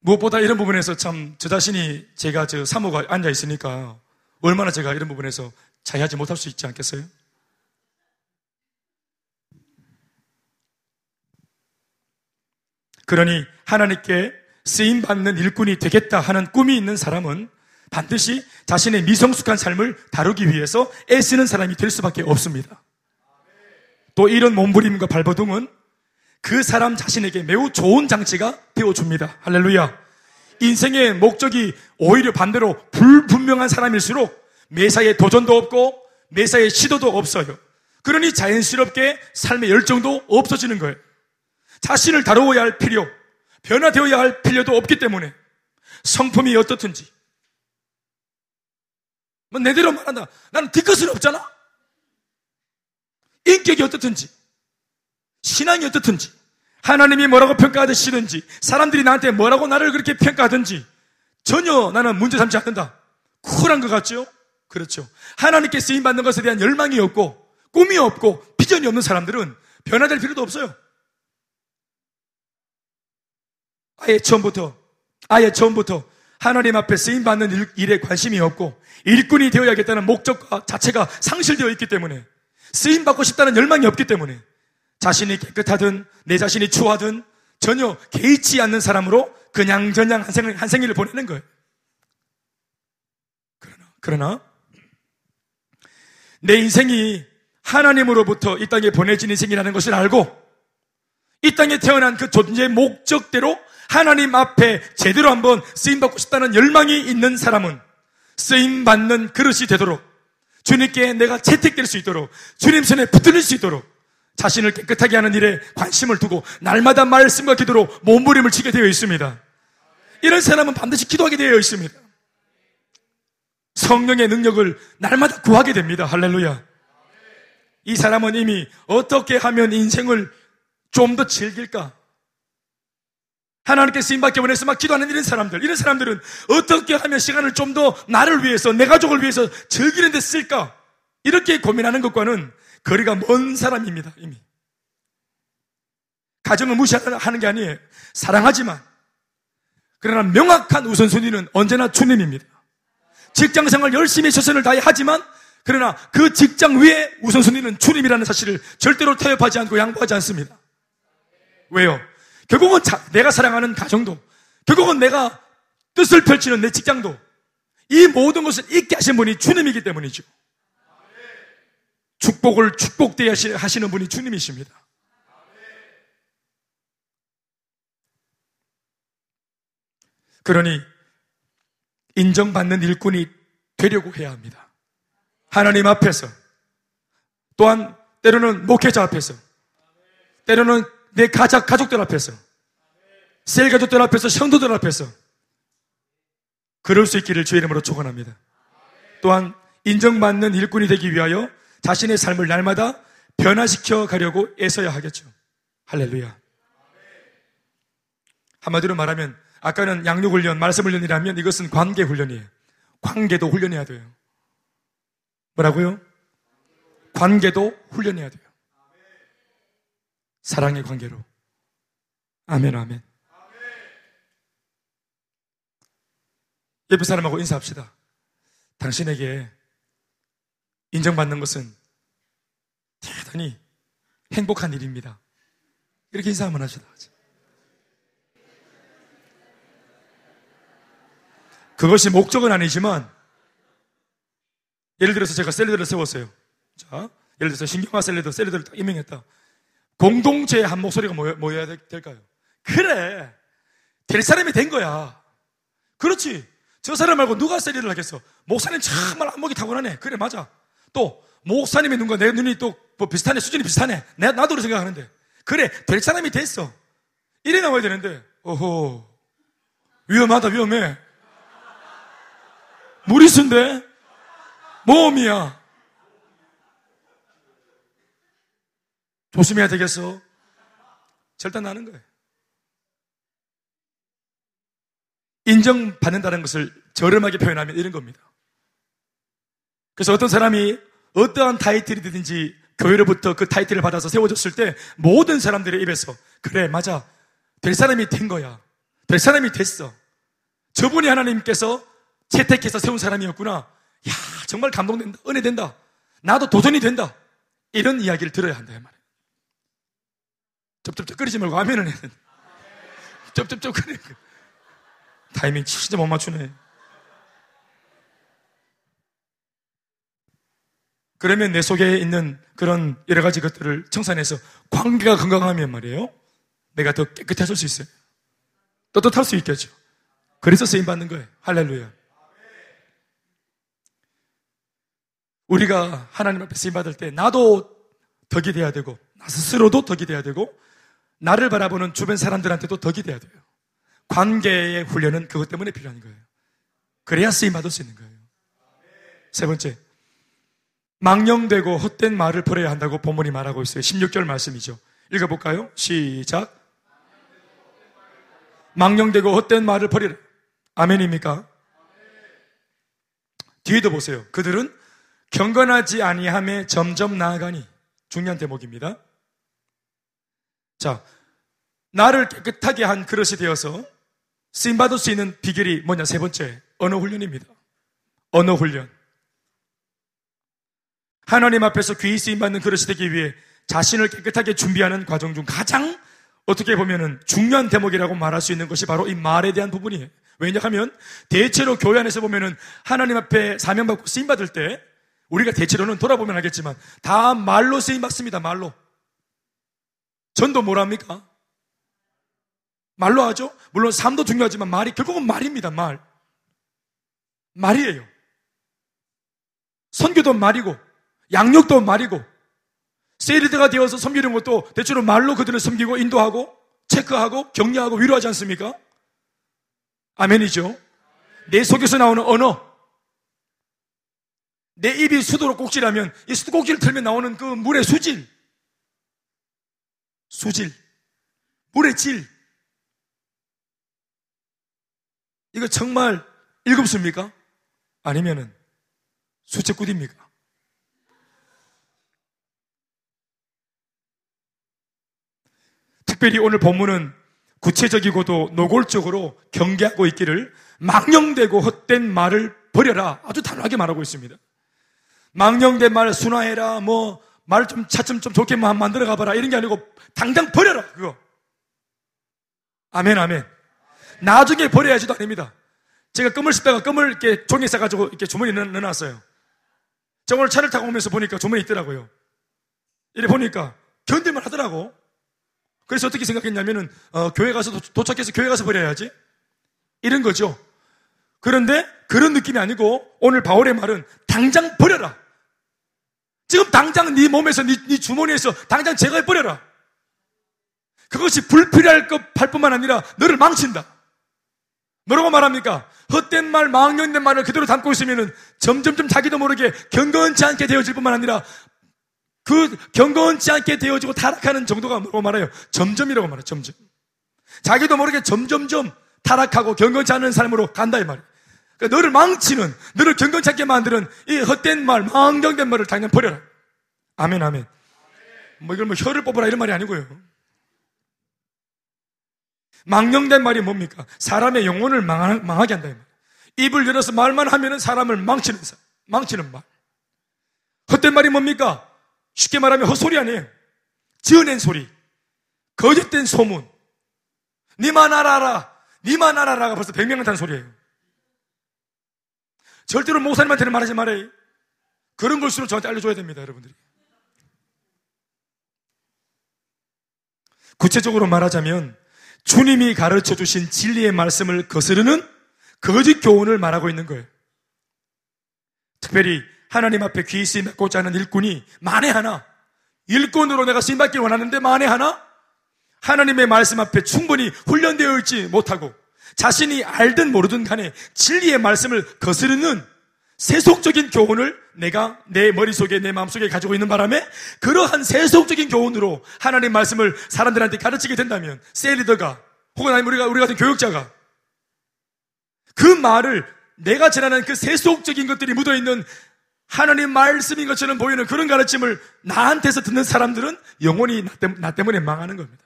무엇보다 이런 부분에서 참 저 자신이 제가 저 사모가 앉아 있으니까 얼마나 제가 이런 부분에서 자유하지 못할 수 있지 않겠어요? 그러니 하나님께 쓰임 받는 일꾼이 되겠다 하는 꿈이 있는 사람은 반드시 자신의 미성숙한 삶을 다루기 위해서 애쓰는 사람이 될 수밖에 없습니다. 또 이런 몸부림과 발버둥은 그 사람 자신에게 매우 좋은 장치가 되어줍니다. 할렐루야. 인생의 목적이 오히려 반대로 불분명한 사람일수록 매사에 도전도 없고 매사에 시도도 없어요. 그러니 자연스럽게 삶의 열정도 없어지는 거예요. 자신을 다루어야 할 필요, 변화되어야 할 필요도 없기 때문에 성품이 어떻든지 뭐 내대로 말한다. 나는 뒤끝은 없잖아. 인격이 어떻든지 신앙이 어떻든지 하나님이 뭐라고 평가하듯이든지 사람들이 나한테 뭐라고 나를 그렇게 평가하든지 전혀 나는 문제 삼지 않는다. 쿨한 것 같죠? 그렇죠. 하나님께 쓰임 받는 것에 대한 열망이 없고 꿈이 없고 비전이 없는 사람들은 변화될 필요도 없어요. 아예 처음부터 아예 처음부터 하나님 앞에 쓰임 받는 일에 관심이 없고 일꾼이 되어야겠다는 목적 자체가 상실되어 있기 때문에 쓰임 받고 싶다는 열망이 없기 때문에 자신이 깨끗하든 내 자신이 추하든 전혀 개의치 않는 사람으로 그냥 저냥 한, 생, 한 생일을 보내는 거예요. 그러나, 그러나 내 인생이 하나님으로부터 이 땅에 보내진 인생이라는 것을 알고 이 땅에 태어난 그 존재의 목적대로 하나님 앞에 제대로 한번 쓰임받고 싶다는 열망이 있는 사람은 쓰임받는 그릇이 되도록 주님께 내가 채택될 수 있도록 주님 손에 붙들릴 수 있도록 자신을 깨끗하게 하는 일에 관심을 두고 날마다 말씀과 기도로 몸부림을 치게 되어 있습니다. 이런 사람은 반드시 기도하게 되어 있습니다. 성령의 능력을 날마다 구하게 됩니다. 할렐루야. 이 사람은 이미 어떻게 하면 인생을 좀 더 즐길까? 하나님께 쓰임받기 원해서 막 기도하는 이런 사람들, 이런 사람들은 어떻게 하면 시간을 좀 더 나를 위해서, 내 가족을 위해서 즐기는 데 쓸까? 이렇게 고민하는 것과는 거리가 먼 사람입니다, 이미. 가정을 무시하는 게 아니에요. 사랑하지만, 그러나 명확한 우선순위는 언제나 주님입니다. 직장 생활 열심히 최선을 다해 하지만, 그러나 그 직장 위에 우선순위는 주님이라는 사실을 절대로 타협하지 않고 양보하지 않습니다. 왜요? 결국은 자, 내가 사랑하는 가정도, 결국은 내가 뜻을 펼치는 내 직장도, 이 모든 것을 잊게 하신 분이 주님이기 때문이죠. 축복을 축복되게 하시는 분이 주님이십니다. 그러니 인정받는 일꾼이 되려고 해야 합니다. 하나님 앞에서 또한 때로는 목회자 앞에서 때로는 내 가족, 가족들 앞에서 셀 가족들 앞에서 성도들 앞에서 그럴 수 있기를 주의 이름으로 축원합니다. 또한 인정받는 일꾼이 되기 위하여 자신의 삶을 날마다 변화시켜 가려고 애써야 하겠죠. 할렐루야. 한마디로 말하면 아까는 양육 훈련, 말씀 훈련이라면 이것은 관계 훈련이에요. 관계도 훈련해야 돼요. 뭐라고요? 관계도 훈련해야 돼요. 사랑의 관계로. 아멘, 아멘. 옆에 사람하고 인사합시다. 당신에게 인정받는 것은 대단히 행복한 일입니다. 이렇게 인사 한번 하시다. 그것이 목적은 아니지만, 예를 들어서 제가 샐러드를 세웠어요. 자, 예를 들어서 신경화 샐러드, 샐러드를 딱 임명했다. 공동체의 한 목소리가 모여야 될까요? 그래. 될 사람이 된 거야. 그렇지. 저 사람 말고 누가 셀리를 하겠어? 목사님 정말 안목이 타고나네. 그래, 맞아. 또, 목사님의 눈과 내 눈이 또 뭐 비슷하네. 수준이 비슷하네. 내, 나도 생각하는데. 그래, 될 사람이 됐어. 이래 나와야 되는데, 어허. 위험하다, 위험해. 무리수인데? 모험이야. 조심해야 되겠어. 절대 나는 거예요. 인정받는다는 것을 저렴하게 표현하면 이런 겁니다. 그래서 어떤 사람이 어떠한 타이틀이 되든지 교회로부터 그 타이틀을 받아서 세워졌을 때 모든 사람들의 입에서 그래 맞아. 될 사람이 된 거야. 될 사람이 됐어. 저분이 하나님께서 채택해서 세운 사람이었구나. 야 정말 감동된다. 은혜된다. 나도 도전이 된다. 이런 이야기를 들어야 한다 쩝쩝쩝 끓이지 말고 아멘을 해야 된다 쩝쩝쩝 끓이 타이밍 진짜 못 맞추네. 그러면 내 속에 있는 그런 여러 가지 것들을 청산해서 관계가 건강하면 말이에요. 내가 더 깨끗해질 수 있어요. 떳떳할 수 있겠죠. 그래서 쓰임 받는 거예요. 할렐루야. 우리가 하나님 앞에 쓰임 받을 때 나도 덕이 돼야 되고 나 스스로도 덕이 돼야 되고 나를 바라보는 주변 사람들한테도 덕이 돼야 돼요. 관계의 훈련은 그것 때문에 필요한 거예요. 그래야 쓰임 받을 수 있는 거예요. 세 번째, 망령되고 헛된 말을 버려야 한다고 본문이 말하고 있어요. 16절 말씀이죠. 읽어볼까요? 시작. 망령되고 헛된 말을 버리라. 아멘입니까? 뒤에도 보세요. 그들은 경건하지 아니함에 점점 나아가니 중요한 대목입니다. 자, 나를 깨끗하게 한 그릇이 되어서 쓰임받을 수 있는 비결이 뭐냐? 세 번째, 언어 훈련입니다. 언어 훈련. 하나님 앞에서 귀히 쓰임받는 그릇이 되기 위해 자신을 깨끗하게 준비하는 과정 중 가장 어떻게 보면은 중요한 대목이라고 말할 수 있는 것이 바로 이 말에 대한 부분이에요. 왜냐하면 대체로 교회 안에서 보면은 하나님 앞에 사명받고 쓰임받을 때 우리가 대체로는 돌아보면 알겠지만 다 말로 쓰임받습니다. 말로. 전도 뭐랍니까? 말로 하죠? 물론 삶도 중요하지만 말이 결국은 말입니다, 말. 말이에요. 선교도 말이고, 양육도 말이고, 세리드가 되어서 섬기는 것도 대체로 말로 그들을 섬기고 인도하고 체크하고 격려하고 위로하지 않습니까? 아멘이죠. 내 속에서 나오는 언어. 내 입이 수도로 꼭지라면 이 수도 꼭지를 틀면 나오는 그 물의 수질. 수질. 물의 질. 이거 정말 읽읍습니까? 아니면은 수채 굿입니까? 특별히 오늘 본문은 구체적이고도 노골적으로 경계하고 있기를 망령되고 헛된 말을 버려라 아주 단호하게 말하고 있습니다. 망령된 말 순화해라 뭐 말 좀 차츰 좀 좋게 만들어 가봐라 이런 게 아니고 당장 버려라 그거. 아멘 아멘. 나중에 버려야지도 아닙니다. 제가 껌을 씹다가 껌을 이렇게 종이에 싸가지고 이렇게 주머니에 넣어놨어요. 제가 오늘 차를 타고 오면서 보니까 주머니에 있더라고요. 이래 보니까 견딜만 하더라고. 그래서 어떻게 생각했냐면은, 어, 교회 가서 도, 착해서 교회 가서 버려야지. 이런 거죠. 그런데 그런 느낌이 아니고 오늘 바울의 말은 당장 버려라. 지금 당장 네 몸에서 네, 네 주머니에서 당장 제거해 버려라. 그것이 불필요할 것할 뿐만 아니라 너를 망친다. 뭐라고 말합니까? 헛된 말, 망령된 말을 그대로 담고 있으면 점점점 자기도 모르게 경건치 않게 되어질 뿐만 아니라 그 경건치 않게 되어지고 타락하는 정도가 뭐라고 말해요? 점점이라고 말해요, 점점. 자기도 모르게 점점점 타락하고 경건치 않은 삶으로 간다, 이 말이에요. 그러니까 너를 망치는, 너를 경건치 않게 만드는 이 헛된 말, 망령된 말을 당연 버려라. 아멘, 아멘. 뭐 이걸 뭐 혀를 뽑으라 이런 말이 아니고요. 망령된 말이 뭡니까? 사람의 영혼을 망하 게 한다. 입을 열어서 말만 하면 사람을 망치는, 망치는 말. 헛된 말이 뭡니까? 쉽게 말하면 헛소리 아니에요. 지어낸 소리. 거짓된 소문. 니만 알아라. 니만 알아라가 벌써 백명을 탄 소리예요. 절대로 목사님한테는 말하지 말아요. 그런 걸수록 저한테 알려줘야 됩니다, 여러분들이. 구체적으로 말하자면 주님이 가르쳐 주신 진리의 말씀을 거스르는 거짓 교훈을 말하고 있는 거예요. 특별히 하나님 앞에 귀 쓰임 받고자 하는 일꾼이 만에 하나 일꾼으로 내가 쓰임 받길 원하는데 만에 하나 하나님의 말씀 앞에 충분히 훈련되어 있지 못하고 자신이 알든 모르든 간에 진리의 말씀을 거스르는 세속적인 교훈을 내가 내 머릿속에 내 마음속에 가지고 있는 바람에 그러한 세속적인 교훈으로 하나님 말씀을 사람들한테 가르치게 된다면 셀리더가 혹은 아니면 우리가 우리 같은 교육자가 그 말을 내가 전하는 그 세속적인 것들이 묻어 있는 하나님 말씀인 것처럼 보이는 그런 가르침을 나한테서 듣는 사람들은 영원히 나 때문에 망하는 겁니다.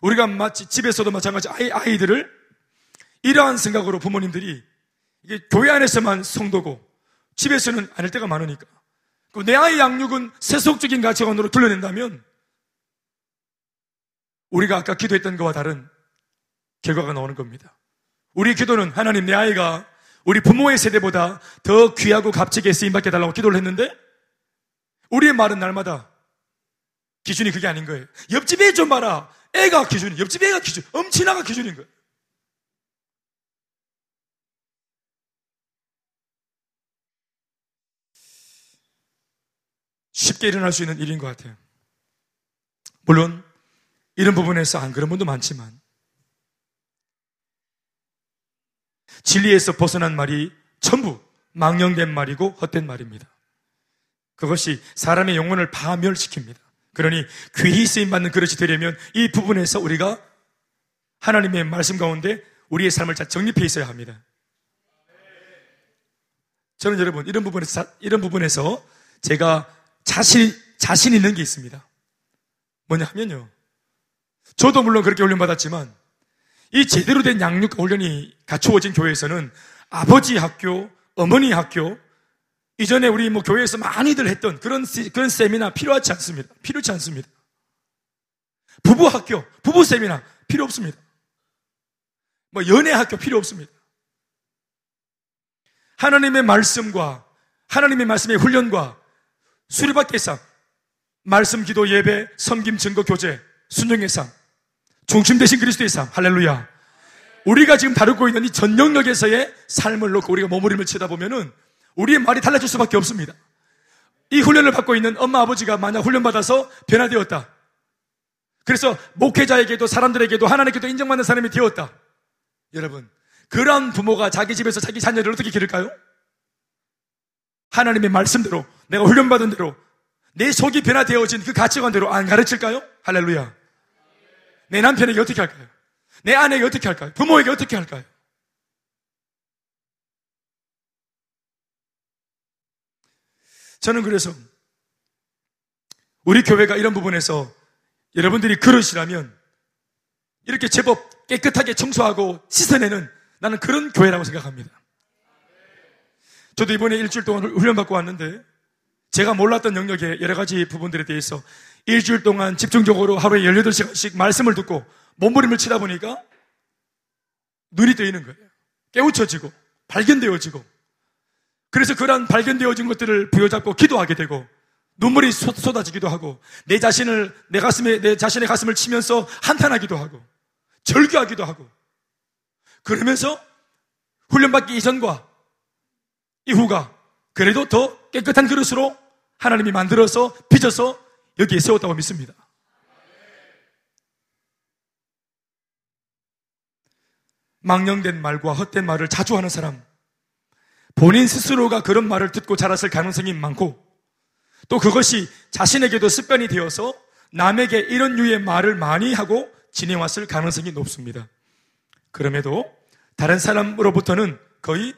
우리가 마치 집에서도 마찬가지 아이, 아이들을 이러한 생각으로 부모님들이 이게 교회 안에서만 성도고 집에서는 아닐 때가 많으니까 내 아이 양육은 세속적인 가치관으로 돌려낸다면 우리가 아까 기도했던 것과 다른 결과가 나오는 겁니다. 우리 기도는 하나님 내 아이가 우리 부모의 세대보다 더 귀하고 값지게 쓰임받게 달라고 기도를 했는데 우리의 말은 날마다 기준이 그게 아닌 거예요. 옆집에 좀 봐라. 애가 기준이, 옆집 애가 기준, 엄친아가 기준인 거예요. 쉽게 일어날 수 있는 일인 것 같아요. 물론, 이런 부분에서 안 그런 분도 많지만, 진리에서 벗어난 말이 전부 망령된 말이고 헛된 말입니다. 그것이 사람의 영혼을 파멸시킵니다. 그러니 귀히 쓰임받는 그릇이 되려면 이 부분에서 우리가 하나님의 말씀 가운데 우리의 삶을 잘 정립해 있어야 합니다. 저는 여러분, 이런 부분에서, 이런 부분에서 제가 자신, 자신 있는 게 있습니다. 뭐냐 하면요. 저도 물론 그렇게 훈련받았지만, 이 제대로 된 양육 훈련이 갖추어진 교회에서는 아버지 학교, 어머니 학교, 이전에 우리 뭐 교회에서 많이들 했던 그런, 그런 세미나 필요하지 않습니다. 필요치 않습니다. 부부 학교, 부부 세미나 필요 없습니다. 뭐 연애 학교 필요 없습니다. 하나님의 말씀과 하나님의 말씀의 훈련과 수리받기 상, 말씀 기도 예배, 섬김 증거 교제, 순종의 상, 중심 되신 그리스도의 상, 할렐루야. 우리가 지금 다루고 있는 이 전 영역에서의 삶을 놓고 우리가 머무림을 쳐다보면은 우리의 말이 달라질 수밖에 없습니다. 이 훈련을 받고 있는 엄마 아버지가 만약 훈련받아서 변화되었다. 그래서 목회자에게도 사람들에게도 하나님께도 인정받는 사람이 되었다. 여러분, 그러한 부모가 자기 집에서 자기 자녀를 어떻게 기를까요? 하나님의 말씀대로 내가 훈련받은 대로 내 속이 변화되어진 그 가치관대로 안 가르칠까요? 할렐루야. 내 남편에게 어떻게 할까요? 내 아내에게 어떻게 할까요? 부모에게 어떻게 할까요? 저는 그래서 우리 교회가 이런 부분에서 여러분들이 그러시라면 이렇게 제법 깨끗하게 청소하고 씻어내는 나는 그런 교회라고 생각합니다. 저도 이번에 일주일 동안 훈련받고 왔는데 제가 몰랐던 영역의 여러 가지 부분들에 대해서 일주일 동안 집중적으로 하루에 18시간씩 말씀을 듣고 몸부림을 치다 보니까 눈이 뜨이는 거예요. 깨우쳐지고 발견되어지고 그래서 그러한 발견되어진 것들을 부여잡고 기도하게 되고 눈물이 쏟아지기도 하고 내 자신을 내 가슴에 내 자신의 가슴을 치면서 한탄하기도 하고 절규하기도 하고 그러면서 훈련받기 이전과 이후가 그래도 더 깨끗한 그릇으로 하나님이 만들어서 빚어서 여기에 세웠다고 믿습니다. 망령된 말과 헛된 말을 자주 하는 사람 본인 스스로가 그런 말을 듣고 자랐을 가능성이 많고 또 그것이 자신에게도 습관이 되어서 남에게 이런 류의 말을 많이 하고 지내왔을 가능성이 높습니다. 그럼에도 다른 사람으로부터는 거의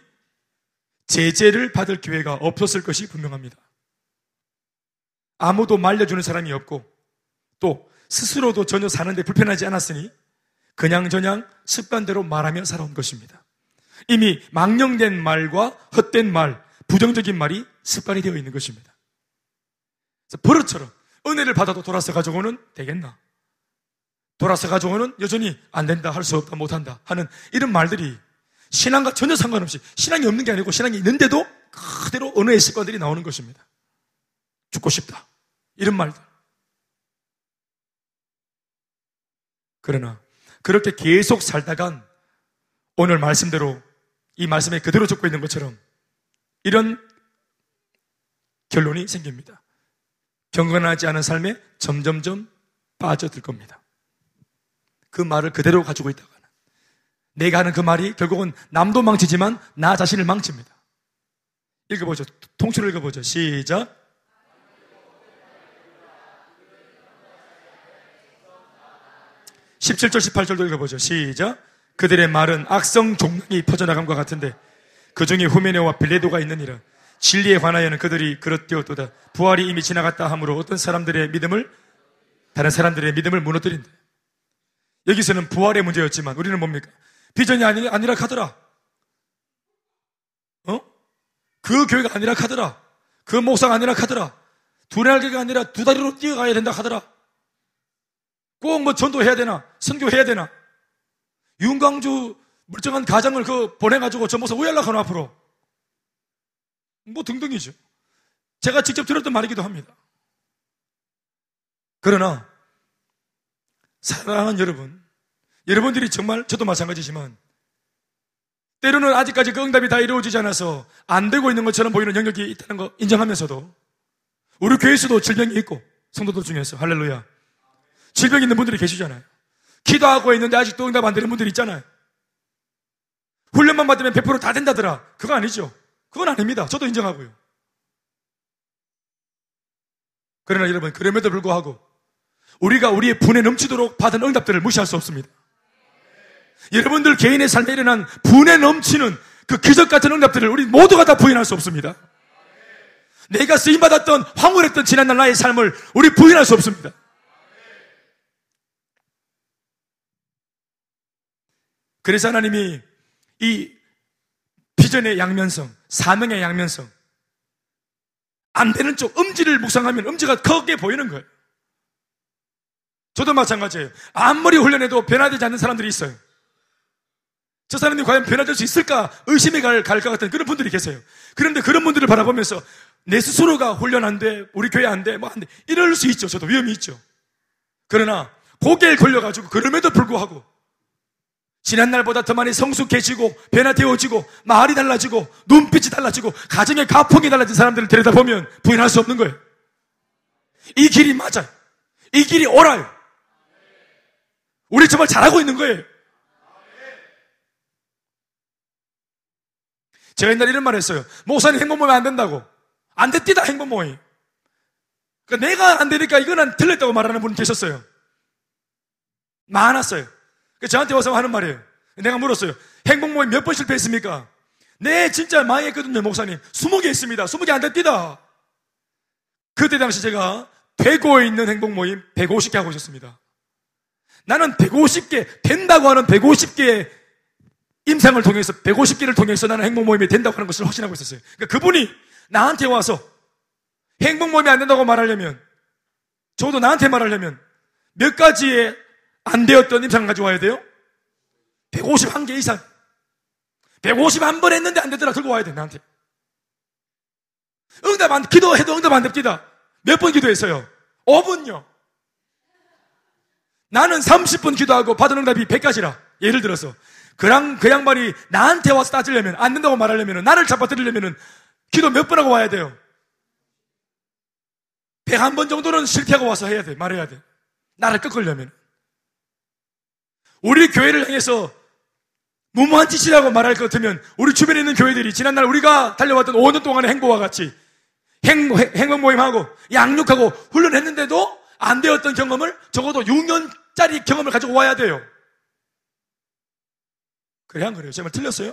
제재를 받을 기회가 없었을 것이 분명합니다. 아무도 말려주는 사람이 없고 또 스스로도 전혀 사는데 불편하지 않았으니 그냥저냥 습관대로 말하며 살아온 것입니다. 이미 망령된 말과 헛된 말, 부정적인 말이 습관이 되어 있는 것입니다. 버릇처럼 은혜를 받아도 돌아서 가지고는 되겠나? 돌아서 가지고는 여전히 안 된다, 할 수 없다, 못한다 하는 이런 말들이 신앙과 전혀 상관없이 신앙이 없는 게 아니고 신앙이 있는데도 그대로 언어의 습관들이 나오는 것입니다. 죽고 싶다. 이런 말들. 그러나 그렇게 계속 살다간 오늘 말씀대로 이 말씀에 그대로 적고 있는 것처럼 이런 결론이 생깁니다. 경건하지 않은 삶에 점점점 빠져들 겁니다. 그 말을 그대로 가지고 있다가는 내가 하는 그 말이 결국은 남도 망치지만 나 자신을 망칩니다. 읽어보죠. 통째로 읽어보죠. 시작. 17절, 18절도 읽어보죠. 시작. 그들의 말은 악성 종량이 퍼져나감과 같은데 그 중에 후메네와 빌레도가 있느니라. 진리에 관하여는 그들이 그렇되었도다. 부활이 이미 지나갔다 하므로 어떤 사람들의 믿음을 다른 사람들의 믿음을 무너뜨린다. 여기서는 부활의 문제였지만 우리는 뭡니까? 비전이 아니, 아니라 카더라. 어? 그 교회가 아니라 카더라. 그 목사가 아니라 카더라. 두 날개가 아니라 두 다리로 뛰어가야 된다 하더라. 꼭 뭐 전도해야 되나? 선교해야 되나? 윤광주 물정한 가정을 그 보내가지고 저 목사 우연락하노 앞으로. 뭐 등등이죠. 제가 직접 들었던 말이기도 합니다. 그러나 사랑하는 여러분, 여러분들이 정말 저도 마찬가지지만 때로는 아직까지 그 응답이 다 이루어지지 않아서 안 되고 있는 것처럼 보이는 영역이 있다는 거 인정하면서도 우리 교회에서도 질병이 있고 성도들 중에서 할렐루야 질병 있는 분들이 계시잖아요. 기도하고 있는데 아직도 응답 안 되는 분들이 있잖아요. 훈련만 받으면 100%다 된다더라. 그거 아니죠. 그건 아닙니다. 저도 인정하고요. 그러나 여러분, 그럼에도 불구하고 우리가 우리의 분에 넘치도록 받은 응답들을 무시할 수 없습니다. 여러분들 개인의 삶에 일어난 분에 넘치는 그 기적 같은 응답들을 우리 모두가 다 부인할 수 없습니다. 내가 쓰임받았던 황홀했던 지난날 나의 삶을 우리 부인할 수 없습니다. 그래서 하나님이 이 비전의 양면성, 사명의 양면성, 안 되는 쪽 음지를 묵상하면 음지가 크게 보이는 거예요. 저도 마찬가지예요. 아무리 훈련해도 변화되지 않는 사람들이 있어요. 저 사람이 과연 변화될 수 있을까 의심이 갈, 갈 것 같은 그런 분들이 계세요. 그런데 그런 분들을 바라보면서 내 스스로가 훈련 안 돼, 우리 교회 안 돼, 뭐 안 돼. 이럴 수 있죠. 저도 위험이 있죠. 그러나 고개에 걸려가지고 그럼에도 불구하고 지난날보다 더 많이 성숙해지고 변화되어지고 말이 달라지고 눈빛이 달라지고 가정의 가풍이 달라진 사람들을 들여다보면 부인할 수 없는 거예요. 이 길이 맞아요. 이 길이 옳아요. 우리 정말 잘하고 있는 거예요. 제가 옛날에 이런 말 했어요. 목사님 행복 모임 안 된다고. 안 됐디다, 행복 모임. 그러니까 내가 안 되니까 이거는 틀렸다고 말하는 분 계셨어요. 많았어요. 그 저한테 와서 하는 말이에요. 내가 물었어요. 행복 모임 몇 번 실패했습니까? 네, 진짜 망했거든요, 목사님. 20개 있습니다. 20개 안 됐디다. 그때 당시 제가 되고 있는 행복 모임 150개 하고 있었습니다. 나는 150개, 된다고 하는 150개의 임상을 통해서, 150개를 통해서 나는 행복 모임이 된다고 하는 것을 확신하고 있었어요. 그러니까 그분이 나한테 와서 행복 모임이 안 된다고 말하려면, 저도 나한테 말하려면 몇 가지의 안 되었던 임상을 가져와야 돼요? 151개 이상. 151번 했는데 안 되더라. 들고 와야 돼, 나한테. 응답 안, 기도해도 응답 안 됩니다. 몇 번 기도했어요? 5분요. 나는 30분 기도하고 받은 응답이 100가지라. 예를 들어서. 그랑, 그 양반이 나한테 와서 따지려면, 안 된다고 말하려면, 나를 잡아들이려면, 기도 몇 번 하고 와야 돼요? 101번 정도는 실패하고 와서 해야 돼. 말해야 돼. 나를 꺾으려면. 우리 교회를 향해서 무모한 짓이라고 말할 것 같으면 우리 주변에 있는 교회들이 지난날 우리가 달려왔던 5년 동안의 행보와 같이 행, 행복 모임하고 양육하고 훈련했는데도 안 되었던 경험을 적어도 6년짜리 경험을 가지고 와야 돼요. 그래, 안 그래요? 제 말 틀렸어요?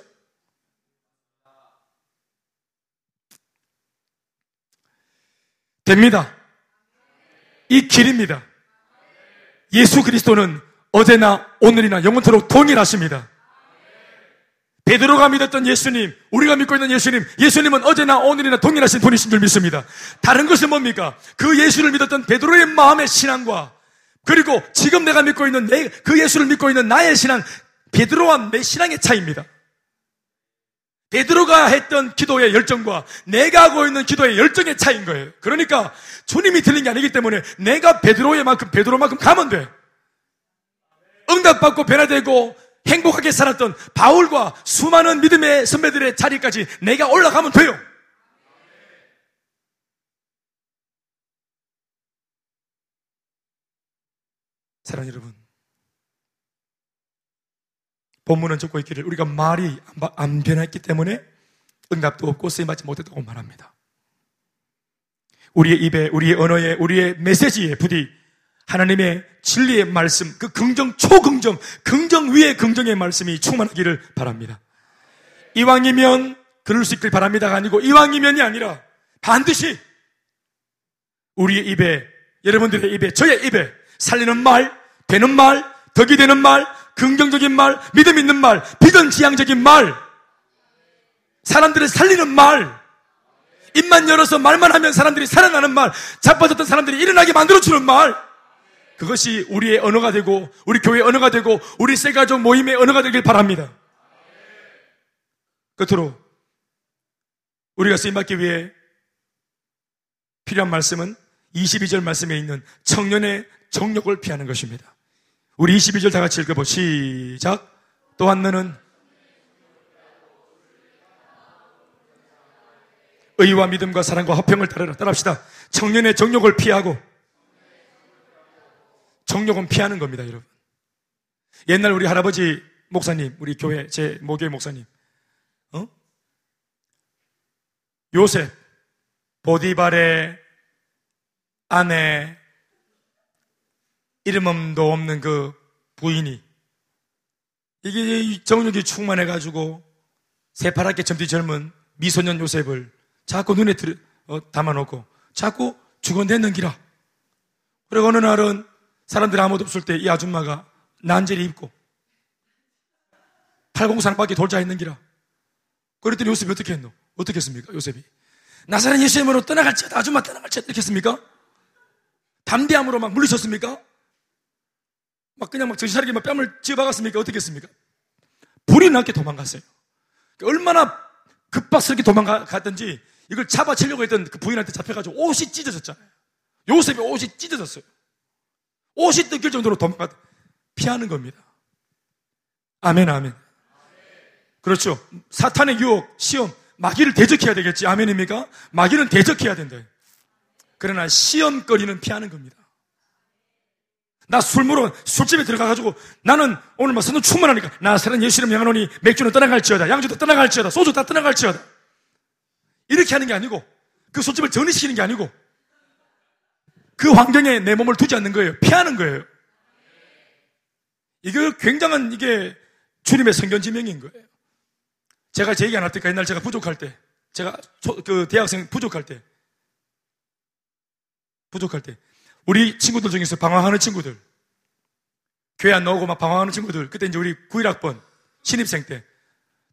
됩니다. 이 길입니다. 예수 그리스도는 어제나 오늘이나 영원토록 동일하십니다. 베드로가 믿었던 예수님, 우리가 믿고 있는 예수님, 예수님은 어제나 오늘이나 동일하신 분이신 줄 믿습니다. 다른 것은 뭡니까? 그 예수를 믿었던 베드로의 마음의 신앙과 그리고 지금 내가 믿고 있는 내, 그 예수를 믿고 있는 나의 신앙, 베드로와 내 신앙의 차이입니다. 베드로가 했던 기도의 열정과 내가 하고 있는 기도의 열정의 차이인 거예요. 그러니까 주님이 들린 게 아니기 때문에 내가 베드로의 만큼 베드로만큼 가면 돼. 응답받고 변화되고 행복하게 살았던 바울과 수많은 믿음의 선배들의 자리까지 내가 올라가면 돼요. 사랑 여러분. 본문은 적고 있기를 우리가 말이 안 변했기 때문에 응답도 없고 쓰임받지 못했다고 말합니다. 우리의 입에, 우리의 언어에, 우리의 메시지에 부디 하나님의 진리의 말씀, 그 긍정, 초긍정, 긍정 위에 긍정의 말씀이 충만하기를 바랍니다. 이왕이면 그럴 수 있길 바랍니다가 아니고 이왕이면이 아니라 반드시 우리의 입에, 여러분들의 입에, 저의 입에 살리는 말, 되는 말, 덕이 되는 말, 긍정적인 말, 믿음 있는 말, 비전 지향적인 말, 사람들을 살리는 말, 입만 열어서 말만 하면 사람들이 살아나는 말, 자빠졌던 사람들이 일어나게 만들어주는 말, 그것이 우리의 언어가 되고, 우리 교회의 언어가 되고, 우리 세가족 모임의 언어가 되길 바랍니다. 끝으로, 우리가 쓰임받기 위해 필요한 말씀은 22절 말씀에 있는 청년의 정욕을 피하는 것입니다. 우리 22절 다 같이 읽어보 시작. 또한 너는 의와 믿음과 사랑과 화평을 따르라. 따라합시다. 청년의 정욕을 피하고 정욕은 피하는 겁니다, 여러분. 옛날 우리 할아버지 목사님, 우리 교회, 제 모교회 목사님, 어? 요셉, 보디발의 아내, 이름도 없는 그 부인이 이게 정력이 충만해가지고 새파랗게 점디 젊은 미소년 요셉을 자꾸 눈에 들, 어, 담아놓고 자꾸 죽어냈는기라. 그리고 어느 날은 사람들이 아무도 없을 때 이 아줌마가 난제를 입고 팔공산밖에 돌자 했는기라. 그랬더니 요셉이 어떻게 했노? 어떻게 했습니까? 요셉이. 나사렛 예수님으로 떠나갈지어다. 아줌마 떠나갈지어다. 이렇게 했습니까? 담대함으로 막 물리쳤습니까? 막 그냥 막 정신 차리게 막 뺨을 쥐어박았습니까? 어떻게 했습니까? 불이 나게 도망갔어요. 얼마나 급박스럽게 도망갔든지 이걸 잡아채려고 했던 그 부인한테 잡혀가지고 옷이 찢어졌잖아요. 요셉이 옷이 찢어졌어요. 옷이 뜯길 정도로 도망갔, 피하는 겁니다. 아멘, 아멘. 그렇죠. 사탄의 유혹, 시험, 마귀를 대적해야 되겠지. 아멘입니까? 마귀는 대적해야 된다. 그러나 시험거리는 피하는 겁니다. 나술 먹으러 술집에 들어가가지고 나는 오늘 막 선도 충만하니까 나사는 예수님 명하노니 맥주는 떠나갈지어다 양주도 떠나갈지어다 소주 다 떠나갈지어다 이렇게 하는 게 아니고 그 술집을 전이시키는 게 아니고 그 환경에 내 몸을 두지 않는 거예요. 피하는 거예요. 이게 굉장한 이게 주님의 성견 지명인 거예요. 제가 제 얘기 안 할 때까 옛날 제가 부족할 때 제가 그 대학생 부족할 때 부족할 때 우리 친구들 중에서 방황하는 친구들, 교회 안 나오고 막 방황하는 친구들, 그때 이제 우리 91학번, 신입생 때,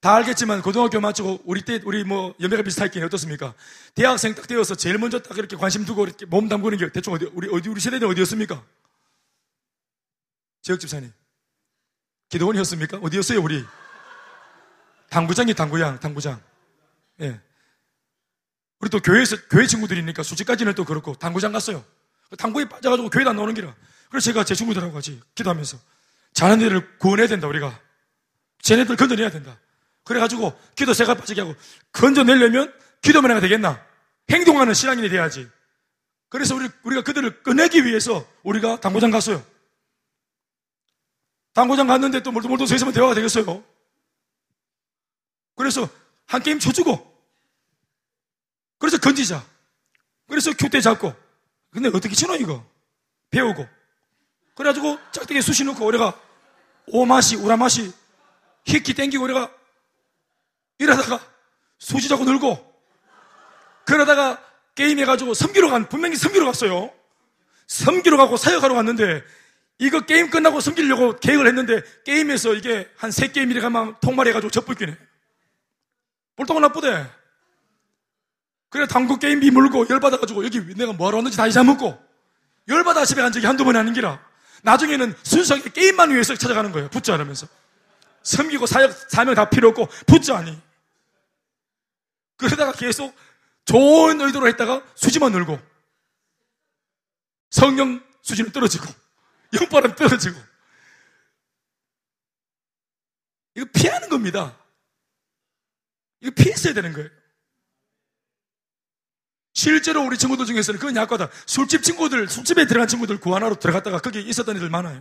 다 알겠지만 고등학교 마치고 우리 때 우리 뭐 연배가 비슷할긴 어떻습니까? 대학생 딱 되어서 제일 먼저 딱 이렇게 관심 두고 이렇게 몸 담그는 게 대충 어디 우리 어디 우리 세대는 어디였습니까? 지역 집사님 기도원이었습니까? 어디였어요 우리? 당구장이 당구장 당구장. 예. 우리 또 교회에서 교회 친구들이니까 수직까지는 또 그렇고 당구장 갔어요. 당구에 빠져가지고 교회도 안 나오는 기라. 그래서 제가 제 친구들하고 같이 기도하면서 자녀들을 구원해야 된다, 우리가. 쟤네들 건져내야 된다. 그래가지고 기도 새가 빠지게 하고 건져내려면 기도만 해가 되겠나? 행동하는 신앙인이 돼야지. 그래서 우리, 우리가 그들을 꺼내기 위해서 우리가 당구장 갔어요. 당구장 갔는데 또 몰도 서 있으면 대화가 되겠어요. 그래서 한 게임 쳐주고 그래서 건지자. 그래서 큐대 잡고 근데 어떻게 치노 이거? 배우고. 그래가지고 짝대기에 수시 넣고 우리가 오마시, 우라마시, 히키 땡기고 우리가 이러다가 수시 자고 늘고 그러다가 게임해가지고 섬기러 간, 분명히 섬기러 갔어요. 섬기러 가고 사역하러 갔는데 이거 게임 끝나고 섬기려고 계획을 했는데 게임에서 이게 한 세 게임 이래 가면 통말해가지고 접불기네. 볼통은 나쁘대. 그래 당구 게임비 물고 열받아가지고 여기 내가 뭐하러 왔는지 다 잊어먹고 열받아 집에 간 적이 한두 번이 아닌기라 나중에는 순수하게 게임만 위해서 찾아가는 거예요 붙자 하면서 섬기고 사역, 사명 다 필요 없고 붙자 하니 그러다가 계속 좋은 의도로 했다가 수지만 늘고 성령 수준은 떨어지고 영바람 떨어지고 이거 피하는 겁니다. 이거 피했어야 되는 거예요. 실제로 우리 친구들 중에서는 그건 약하다. 술집 친구들, 술집에 들어간 친구들 구하나로 들어갔다가 거기 있었던 애들 많아요.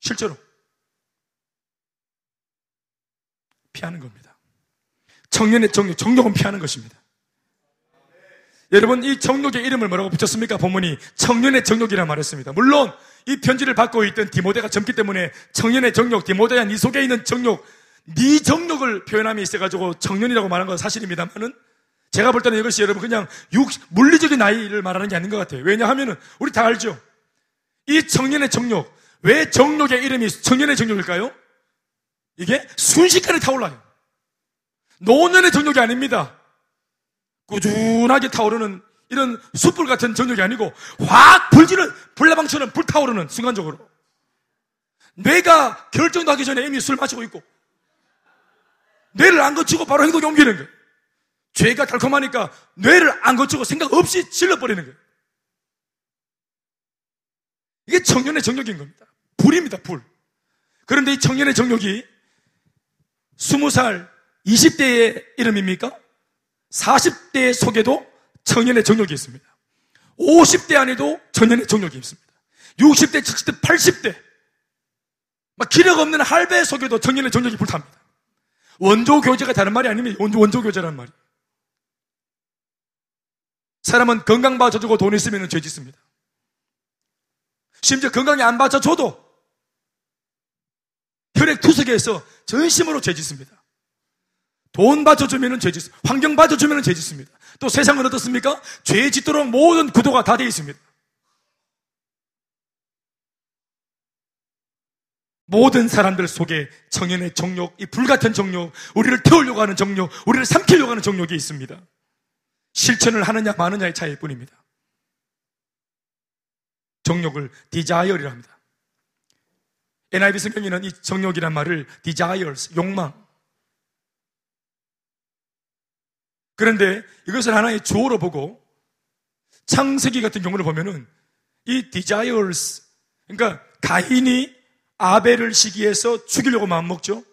실제로. 피하는 겁니다. 청년의 정욕, 정욕은 피하는 것입니다. 여러분, 이 정욕의 이름을 뭐라고 붙였습니까? 본문이 청년의 정욕이라 말했습니다. 물론, 이 편지를 받고 있던 디모데가 젊기 때문에 청년의 정욕, 디모데야 네 속에 있는 정욕, 네 정욕을 표현함이 있어가지고 청년이라고 말한 건 사실입니다만은 제가 볼 때는 이것이 여러분 그냥 육, 물리적인 나이를 말하는 게 아닌 것 같아요. 왜냐하면은 우리 다 알죠? 이 청년의 정욕, 왜 정욕의 이름이 청년의 정욕일까요? 이게 순식간에 타올라요. 노년의 정욕이 아닙니다. 꾸준하게 타오르는 이런 숯불 같은 정욕이 아니고 확 불지는 불나방처럼 불타오르는 순간적으로. 뇌가 결정도 하기 전에 이미 술 마시고 있고 뇌를 안 거치고 바로 행동에 옮기는 거예요. 죄가 달콤하니까 뇌를 안 거치고 생각 없이 질러버리는 거예요. 이게 청년의 정욕인 겁니다. 불입니다, 불. 그런데 이 청년의 정욕이 20살, 20대의 이름입니까? 40대 속에도 청년의 정욕이 있습니다. 50대 안에도 청년의 정욕이 있습니다. 60대, 70대, 80대. 막 기력 없는 할배 속에도 청년의 정욕이 불탑니다. 원조 교제가 다른 말이 아닙니다. 원조, 교제라는 말이. 사람은 건강 봐줘주고 돈 있으면 죄 짓습니다. 심지어 건강이 안 봐줘줘도 혈액 투석에서 전심으로 죄 짓습니다. 돈 받쳐주면 죄 짓습니다. 환경 받쳐주면 죄 짓습니다. 또 세상은 어떻습니까? 죄 짓도록 모든 구도가 다 되어 있습니다. 모든 사람들 속에 청년의 정욕, 이 불같은 정욕, 우리를 태우려고 하는 정욕, 우리를 삼키려고 하는 정욕이 있습니다. 실천을 하느냐 마느냐의 차이일 뿐입니다. 정욕을 디자이어리라 합니다. NIV 성경에는 이 정욕이란 말을 desires, 욕망. 그런데 이것을 하나의 주어로 보고 창세기 같은 경우를 보면은 이 desires, 그러니까 가인이 아벨을 시기해서 죽이려고 마음먹죠?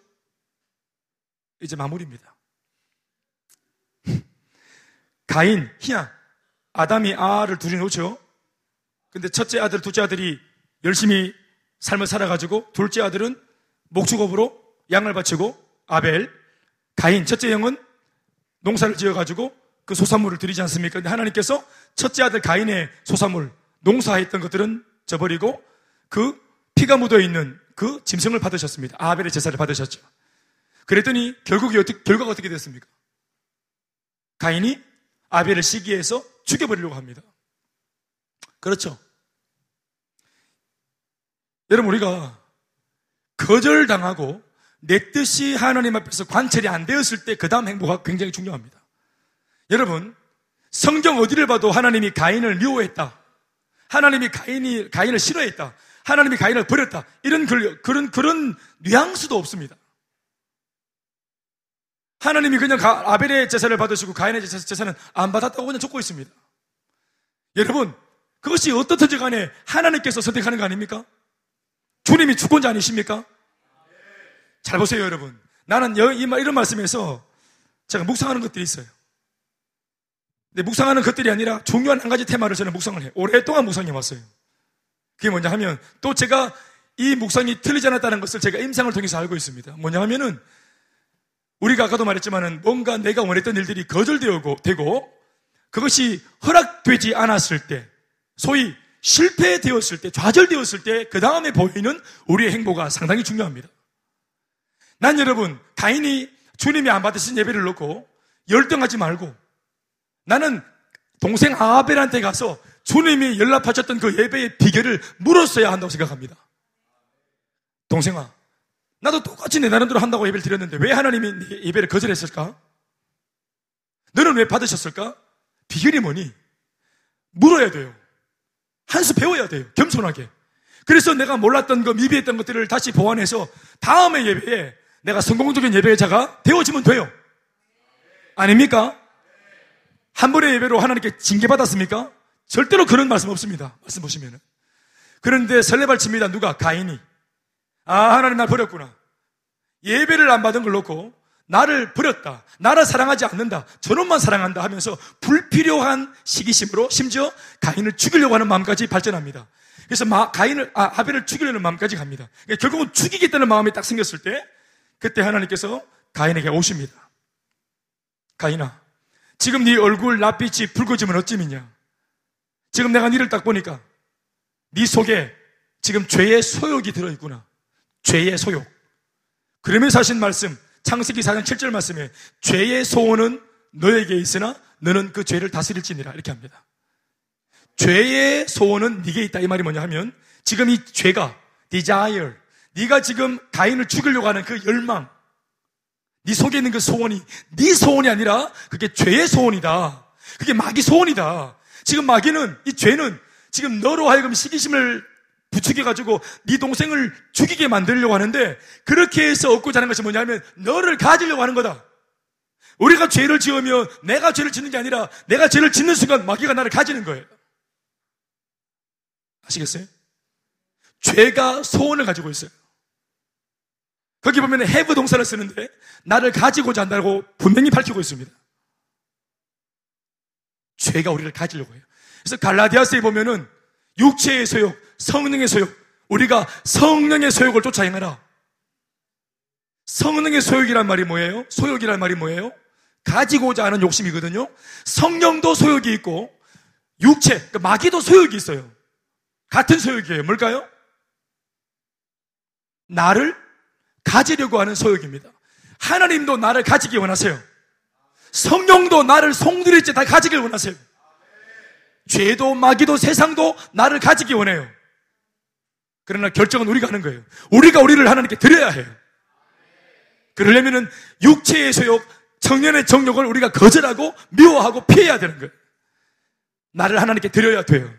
이제 마무리입니다. 가인, 희야, 아담이 아를 둘이 놓죠? 근데 첫째 아들, 둘째 아들이 열심히 삶을 살아가지고 둘째 아들은 목축업으로 양을 바치고 아벨, 가인, 첫째 형은 농사를 지어가지고 그 소산물을 드리지 않습니까? 근데 하나님께서 첫째 아들 가인의 소산물, 농사했던 것들은 저버리고 그 피가 묻어 있는 그 짐승을 받으셨습니다. 아벨의 제사를 받으셨죠. 그랬더니 결국이 어떻게, 결과가 어떻게 됐습니까? 가인이 아벨을 시기해서 죽여버리려고 합니다. 그렇죠. 여러분, 우리가 거절당하고 내 뜻이 하나님 앞에서 관철이 안 되었을 때 그 다음 행보가 굉장히 중요합니다. 여러분, 성경 어디를 봐도 하나님이 가인을 미워했다. 하나님이 가인이, 가인을 싫어했다. 하나님이 가인을 버렸다. 이런 그런, 그런 뉘앙스도 없습니다. 하나님이 그냥 아벨의 제사를 받으시고 가인의 제사는 안 받았다고 그냥 적고 있습니다. 여러분, 그것이 어떻든지 간에 하나님께서 선택하는 거 아닙니까? 주님이 주권자 아니십니까? 잘 보세요, 여러분. 나는 이런 말씀에서 제가 묵상하는 것들이 있어요. 근데 묵상하는 것들이 아니라 중요한 한 가지 테마를 저는 묵상을 해요. 오랫동안 묵상해 왔어요. 그게 뭐냐 하면 또 제가 이 묵상이 틀리지 않았다는 것을 제가 임상을 통해서 알고 있습니다. 뭐냐 하면은 우리가 아까도 말했지만은 뭔가 내가 원했던 일들이 거절되고 되고 그것이 허락되지 않았을 때 소위 실패되었을 때 좌절되었을 때 그 다음에 보이는 우리의 행보가 상당히 중요합니다. 난 여러분 가인이 주님이 안 받으신 예배를 놓고 열등하지 말고 나는 동생 아벨한테 가서 주님이 연락하셨던 그 예배의 비결을 물었어야 한다고 생각합니다. 동생아, 나도 똑같이 내 나름대로 한다고 예배를 드렸는데 왜 하나님이 예배를 거절했을까? 너는 왜 받으셨을까? 비결이 뭐니? 물어야 돼요. 한 수 배워야 돼요. 겸손하게. 그래서 내가 몰랐던 거, 미비했던 것들을 다시 보완해서 다음의 예배에 내가 성공적인 예배자가 되어지면 돼요. 아닙니까? 한 번의 예배로 하나님께 징계받았습니까? 절대로 그런 말씀 없습니다. 말씀 보시면은. 그런데 설레발 칩니다. 누가? 가인이. 아, 하나님 날 버렸구나. 예배를 안 받은 걸 놓고 나를 버렸다. 나를 사랑하지 않는다. 저놈만 사랑한다 하면서 불필요한 시기심으로 심지어 가인을 죽이려고 하는 마음까지 발전합니다. 그래서 마, 가인을, 아, 하벨을 죽이려는 마음까지 갑니다. 그러니까 결국은 죽이겠다는 마음이 딱 생겼을 때 그때 하나님께서 가인에게 오십니다. 가인아, 지금 네 얼굴 낯빛이 붉어지면 어찌미냐? 지금 내가 니를 딱 보니까 네 속에 지금 죄의 소욕이 들어있구나. 죄의 소욕. 그러면서 하신 말씀, 창세기 4장 7절 말씀에 죄의 소원은 너에게 있으나 너는 그 죄를 다스릴지니라 이렇게 합니다. 죄의 소원은 네게 있다 이 말이 뭐냐 하면 지금 이 죄가 desire 네가 지금 가인을 죽이려고 하는 그 열망 네 속에 있는 그 소원이 네 소원이 아니라 그게 죄의 소원이다. 그게 마귀 소원이다. 지금 마귀는 이 죄는 지금 너로 하여금 시기심을 부추겨 가지고 네 동생을 죽이게 만들려고 하는데 그렇게 해서 얻고자 하는 것이 뭐냐면 너를 가지려고 하는 거다. 우리가 죄를 지으면 내가 죄를 짓는 게 아니라 내가 죄를 짓는 순간 마귀가 나를 가지는 거예요. 아시겠어요? 죄가 소원을 가지고 있어요. 거기 보면 have 동사를 쓰는데 나를 가지고자 한다고 분명히 밝히고 있습니다. 죄가 우리를 가지려고 해요. 그래서 갈라디아스에 보면은 육체의 소욕, 성능의 소욕, 우리가 성령의 소욕을 쫓아 행하라. 성능의 소욕이란 말이 뭐예요? 소욕이란 말이 뭐예요? 가지고자 하는 욕심이거든요. 성령도 소욕이 있고 육체, 그러니까 마귀도 소욕이 있어요. 같은 소욕이에요. 뭘까요? 나를 가지려고 하는 소욕입니다. 하나님도 나를 가지기 원하세요. 성령도 나를 송두리째 다 가지길 원하세요. 죄도 마귀도 세상도 나를 가지기 원해요. 그러나 결정은 우리가 하는 거예요. 우리가 우리를 하나님께 드려야 해요. 그러려면은 육체의 소욕, 청년의 정욕을 우리가 거절하고 미워하고 피해야 되는 거예요. 나를 하나님께 드려야 돼요.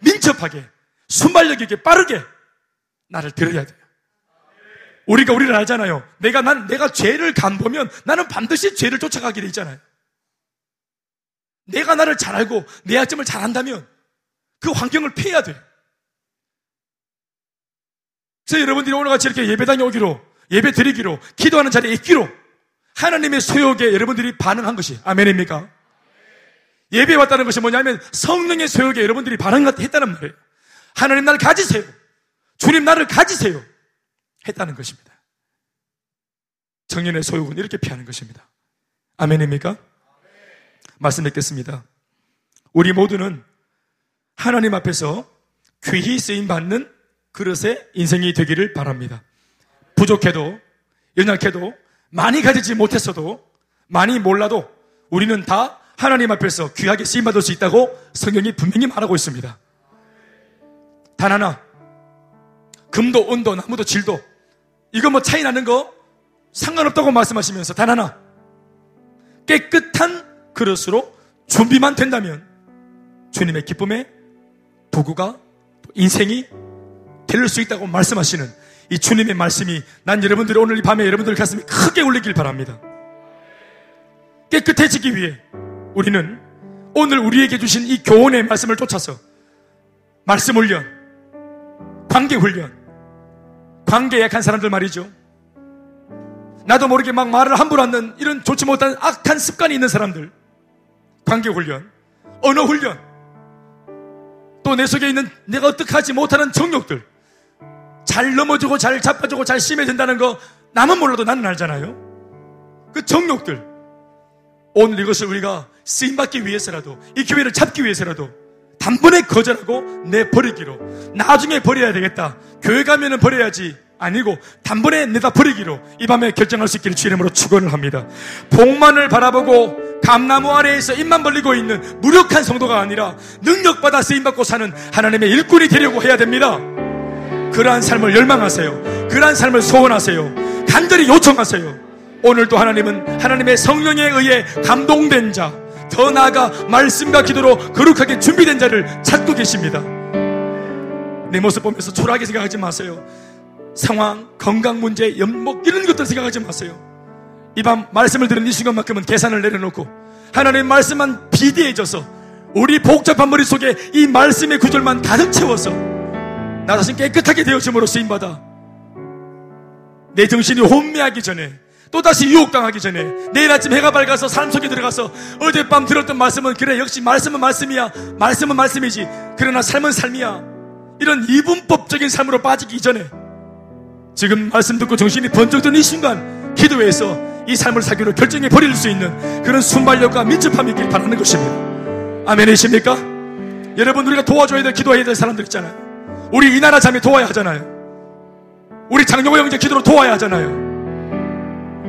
민첩하게, 순발력 있게, 빠르게 나를 드려야 돼요. 우리가 우리를 알잖아요. 내가 난 내가 죄를 간보면 나는 반드시 죄를 쫓아가게 돼 있잖아요. 내가 나를 잘 알고 내 약점을 잘 안다면 그 환경을 피해야 돼. 그래서 여러분들이 오늘 같이 이렇게 예배당에 오기로, 예배 드리기로, 기도하는 자리에 있기로 하나님의 소욕에 여러분들이 반응한 것이 아멘입니까? 예배에 왔다는 것이 뭐냐면 성령의 소욕에 여러분들이 반응했다는 말이에요. 하나님 나를 가지세요. 주님 나를 가지세요. 했다는 것입니다. 청년의 소욕은 이렇게 피하는 것입니다. 아멘입니까? 말씀 뵙겠습니다. 우리 모두는 하나님 앞에서 귀히 쓰임 받는 그릇의 인생이 되기를 바랍니다. 부족해도, 연약해도, 많이 가지지 못했어도, 많이 몰라도, 우리는 다 하나님 앞에서 귀하게 쓰임 받을 수 있다고 성경이 분명히 말하고 있습니다. 단 하나, 금도, 온도, 나무도, 질도, 이거 뭐 차이 나는 거 상관없다고 말씀하시면서 단 하나, 깨끗한 그릇으로 준비만 된다면 주님의 기쁨의 도구가 인생이 될 수 있다고 말씀하시는 이 주님의 말씀이 난 여러분들이 오늘 이 밤에 여러분들 가슴이 크게 울리길 바랍니다. 깨끗해지기 위해 우리는 오늘 우리에게 주신 이 교훈의 말씀을 쫓아서 말씀 훈련, 관계 훈련, 관계에 약한 사람들 말이죠. 나도 모르게 막 말을 함부로 하는 이런 좋지 못한 악한 습관이 있는 사람들. 관계 훈련, 언어 훈련, 또 내 속에 있는 내가 어떻게 하지 못하는 정욕들, 잘 넘어지고 잘 자빠지고 잘 심해진다는 거 남은 몰라도 나는 알잖아요. 그 정욕들, 오늘 이것을 우리가 쓰임받기 위해서라도, 이 교회를 잡기 위해서라도, 단번에 거절하고 내 버리기로, 나중에 버려야 되겠다. 교회 가면은 버려야지. 아니고 단번에 내다 버리기로 이 밤에 결정할 수 있기를 주 이름으로 축원을 합니다. 복만을 바라보고 감나무 아래에서 입만 벌리고 있는 무력한 성도가 아니라 능력받아 쓰임 받고 사는 하나님의 일꾼이 되려고 해야 됩니다. 그러한 삶을 열망하세요. 그러한 삶을 소원하세요. 간절히 요청하세요. 오늘도 하나님은 하나님의 성령에 의해 감동된 자, 더 나아가 말씀과 기도로 거룩하게 준비된 자를 찾고 계십니다. 내 모습 보면서 초라하게 생각하지 마세요. 상황, 건강 문제, 연목 이런 것들 생각하지 마세요. 이 밤 말씀을 들은 이 순간만큼은 계산을 내려놓고 하나님의 말씀만 비대해져서 우리 복잡한 머릿속에 이 말씀의 구절만 가득 채워서 나 자신 깨끗하게 되어짐으로 쓰임받아 내 정신이 혼미하기 전에 또다시 유혹당하기 전에 내일 아침 해가 밝아서 삶 속에 들어가서 어젯밤 들었던 말씀은 그래 역시 말씀은 말씀이야 말씀은 말씀이지. 그러나 삶은 삶이야. 이런 이분법적인 삶으로 빠지기 전에 지금 말씀 듣고 정신이 번쩍 든이 순간 기도해서 이 삶을 사기로 결정해 버릴 수 있는 그런 순발력과 민첩함이 있길 바라는 것입니다 아멘이십니까? 여러분 우리가 도와줘야 될 기도해야 될 사람들 있잖아요 우리 이 나라 자매 도와야 하잖아요 우리 장영호 형제 기도로 도와야 하잖아요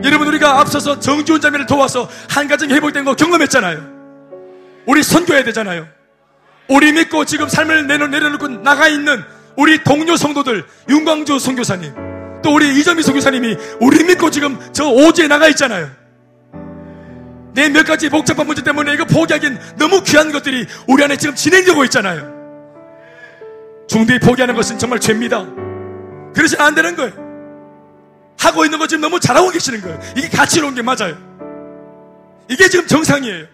여러분 우리가 앞서서 정지훈 자매를 도와서 한 가정이 회복된 거 경험했잖아요. 우리 선교해야 되잖아요. 우리 믿고 지금 삶을 내려, 내려놓고 나가 있는 우리 동료 성도들 윤광주 선교사님 또 우리 이정미 선교사님이 우리 믿고 지금 저 오지에 나가 있잖아요. 내 몇 가지 복잡한 문제 때문에 이거 포기하기엔 너무 귀한 것들이 우리 안에 지금 진행되고 있잖아요. 중대히 포기하는 것은 정말 죄입니다. 그러시면 안 되는 거예요. 하고 있는 거 지금 너무 잘하고 계시는 거예요. 이게 가치로운 게 맞아요. 이게 지금 정상이에요.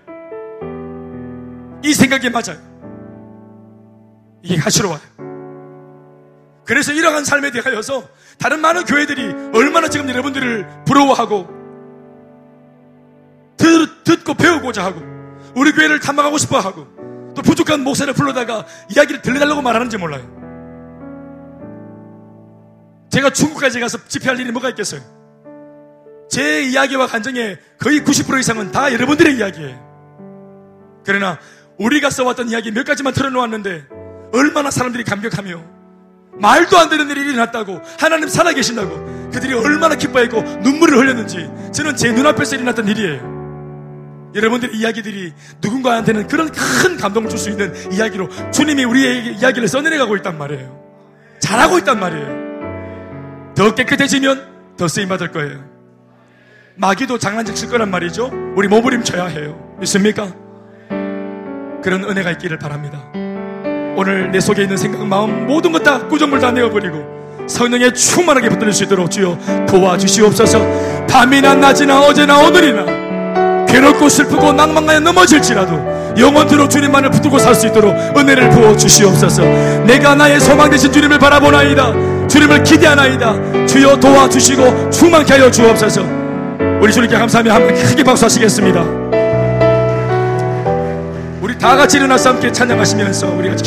이 생각이 맞아요. 이게 가치로워요. 그래서 이러한 삶에 대하여서 다른 많은 교회들이 얼마나 지금 여러분들을 부러워하고 듣, 듣고 배우고자 하고 우리 교회를 탐방하고 싶어 하고 또 부족한 목사를 불러다가 이야기를 들려달라고 말하는지 몰라요. 제가 중국까지 가서 집회할 일이 뭐가 있겠어요? 제 이야기와 간정의 거의 90% 이상은 다 여러분들의 이야기예요. 그러나 우리가 써왔던 이야기 몇 가지만 틀어놓았는데 얼마나 사람들이 감격하며 말도 안 되는 일이 일어났다고 하나님 살아계신다고 그들이 얼마나 기뻐했고 눈물을 흘렸는지 저는 제 눈앞에서 일어났던 일이에요. 여러분들의 이야기들이 누군가한테는 그런 큰 감동을 줄 수 있는 이야기로 주님이 우리의 이야기를 써내려가고 있단 말이에요. 잘하고 있단 말이에요. 더 깨끗해지면 더 쓰임받을 거예요. 마귀도 장난질 칠 거란 말이죠. 우리 몸부림쳐야 해요. 믿습니까? 그런 은혜가 있기를 바랍니다. 오늘 내 속에 있는 생각, 마음 모든 것다 구정물 다 내어버리고 성령에 충만하게 붙들 수 있도록 주여 도와주시옵소서 밤이나 낮이나 어제나 오늘이나 괴롭고 슬프고 낭만하여 넘어질지라도 영원토록 주님만을 붙들고 살 수 있도록 은혜를 부어 주시옵소서 내가 나의 소망 되신 주님을 바라보나이다 주님을 기대하나이다. 주여 도와주시고 충만케 하여 주옵소서. 우리 주님께 감사하며 한번 크게 박수하시겠습니다. 우리 다 같이 일어나서 함께 찬양하시면서 우리가 기도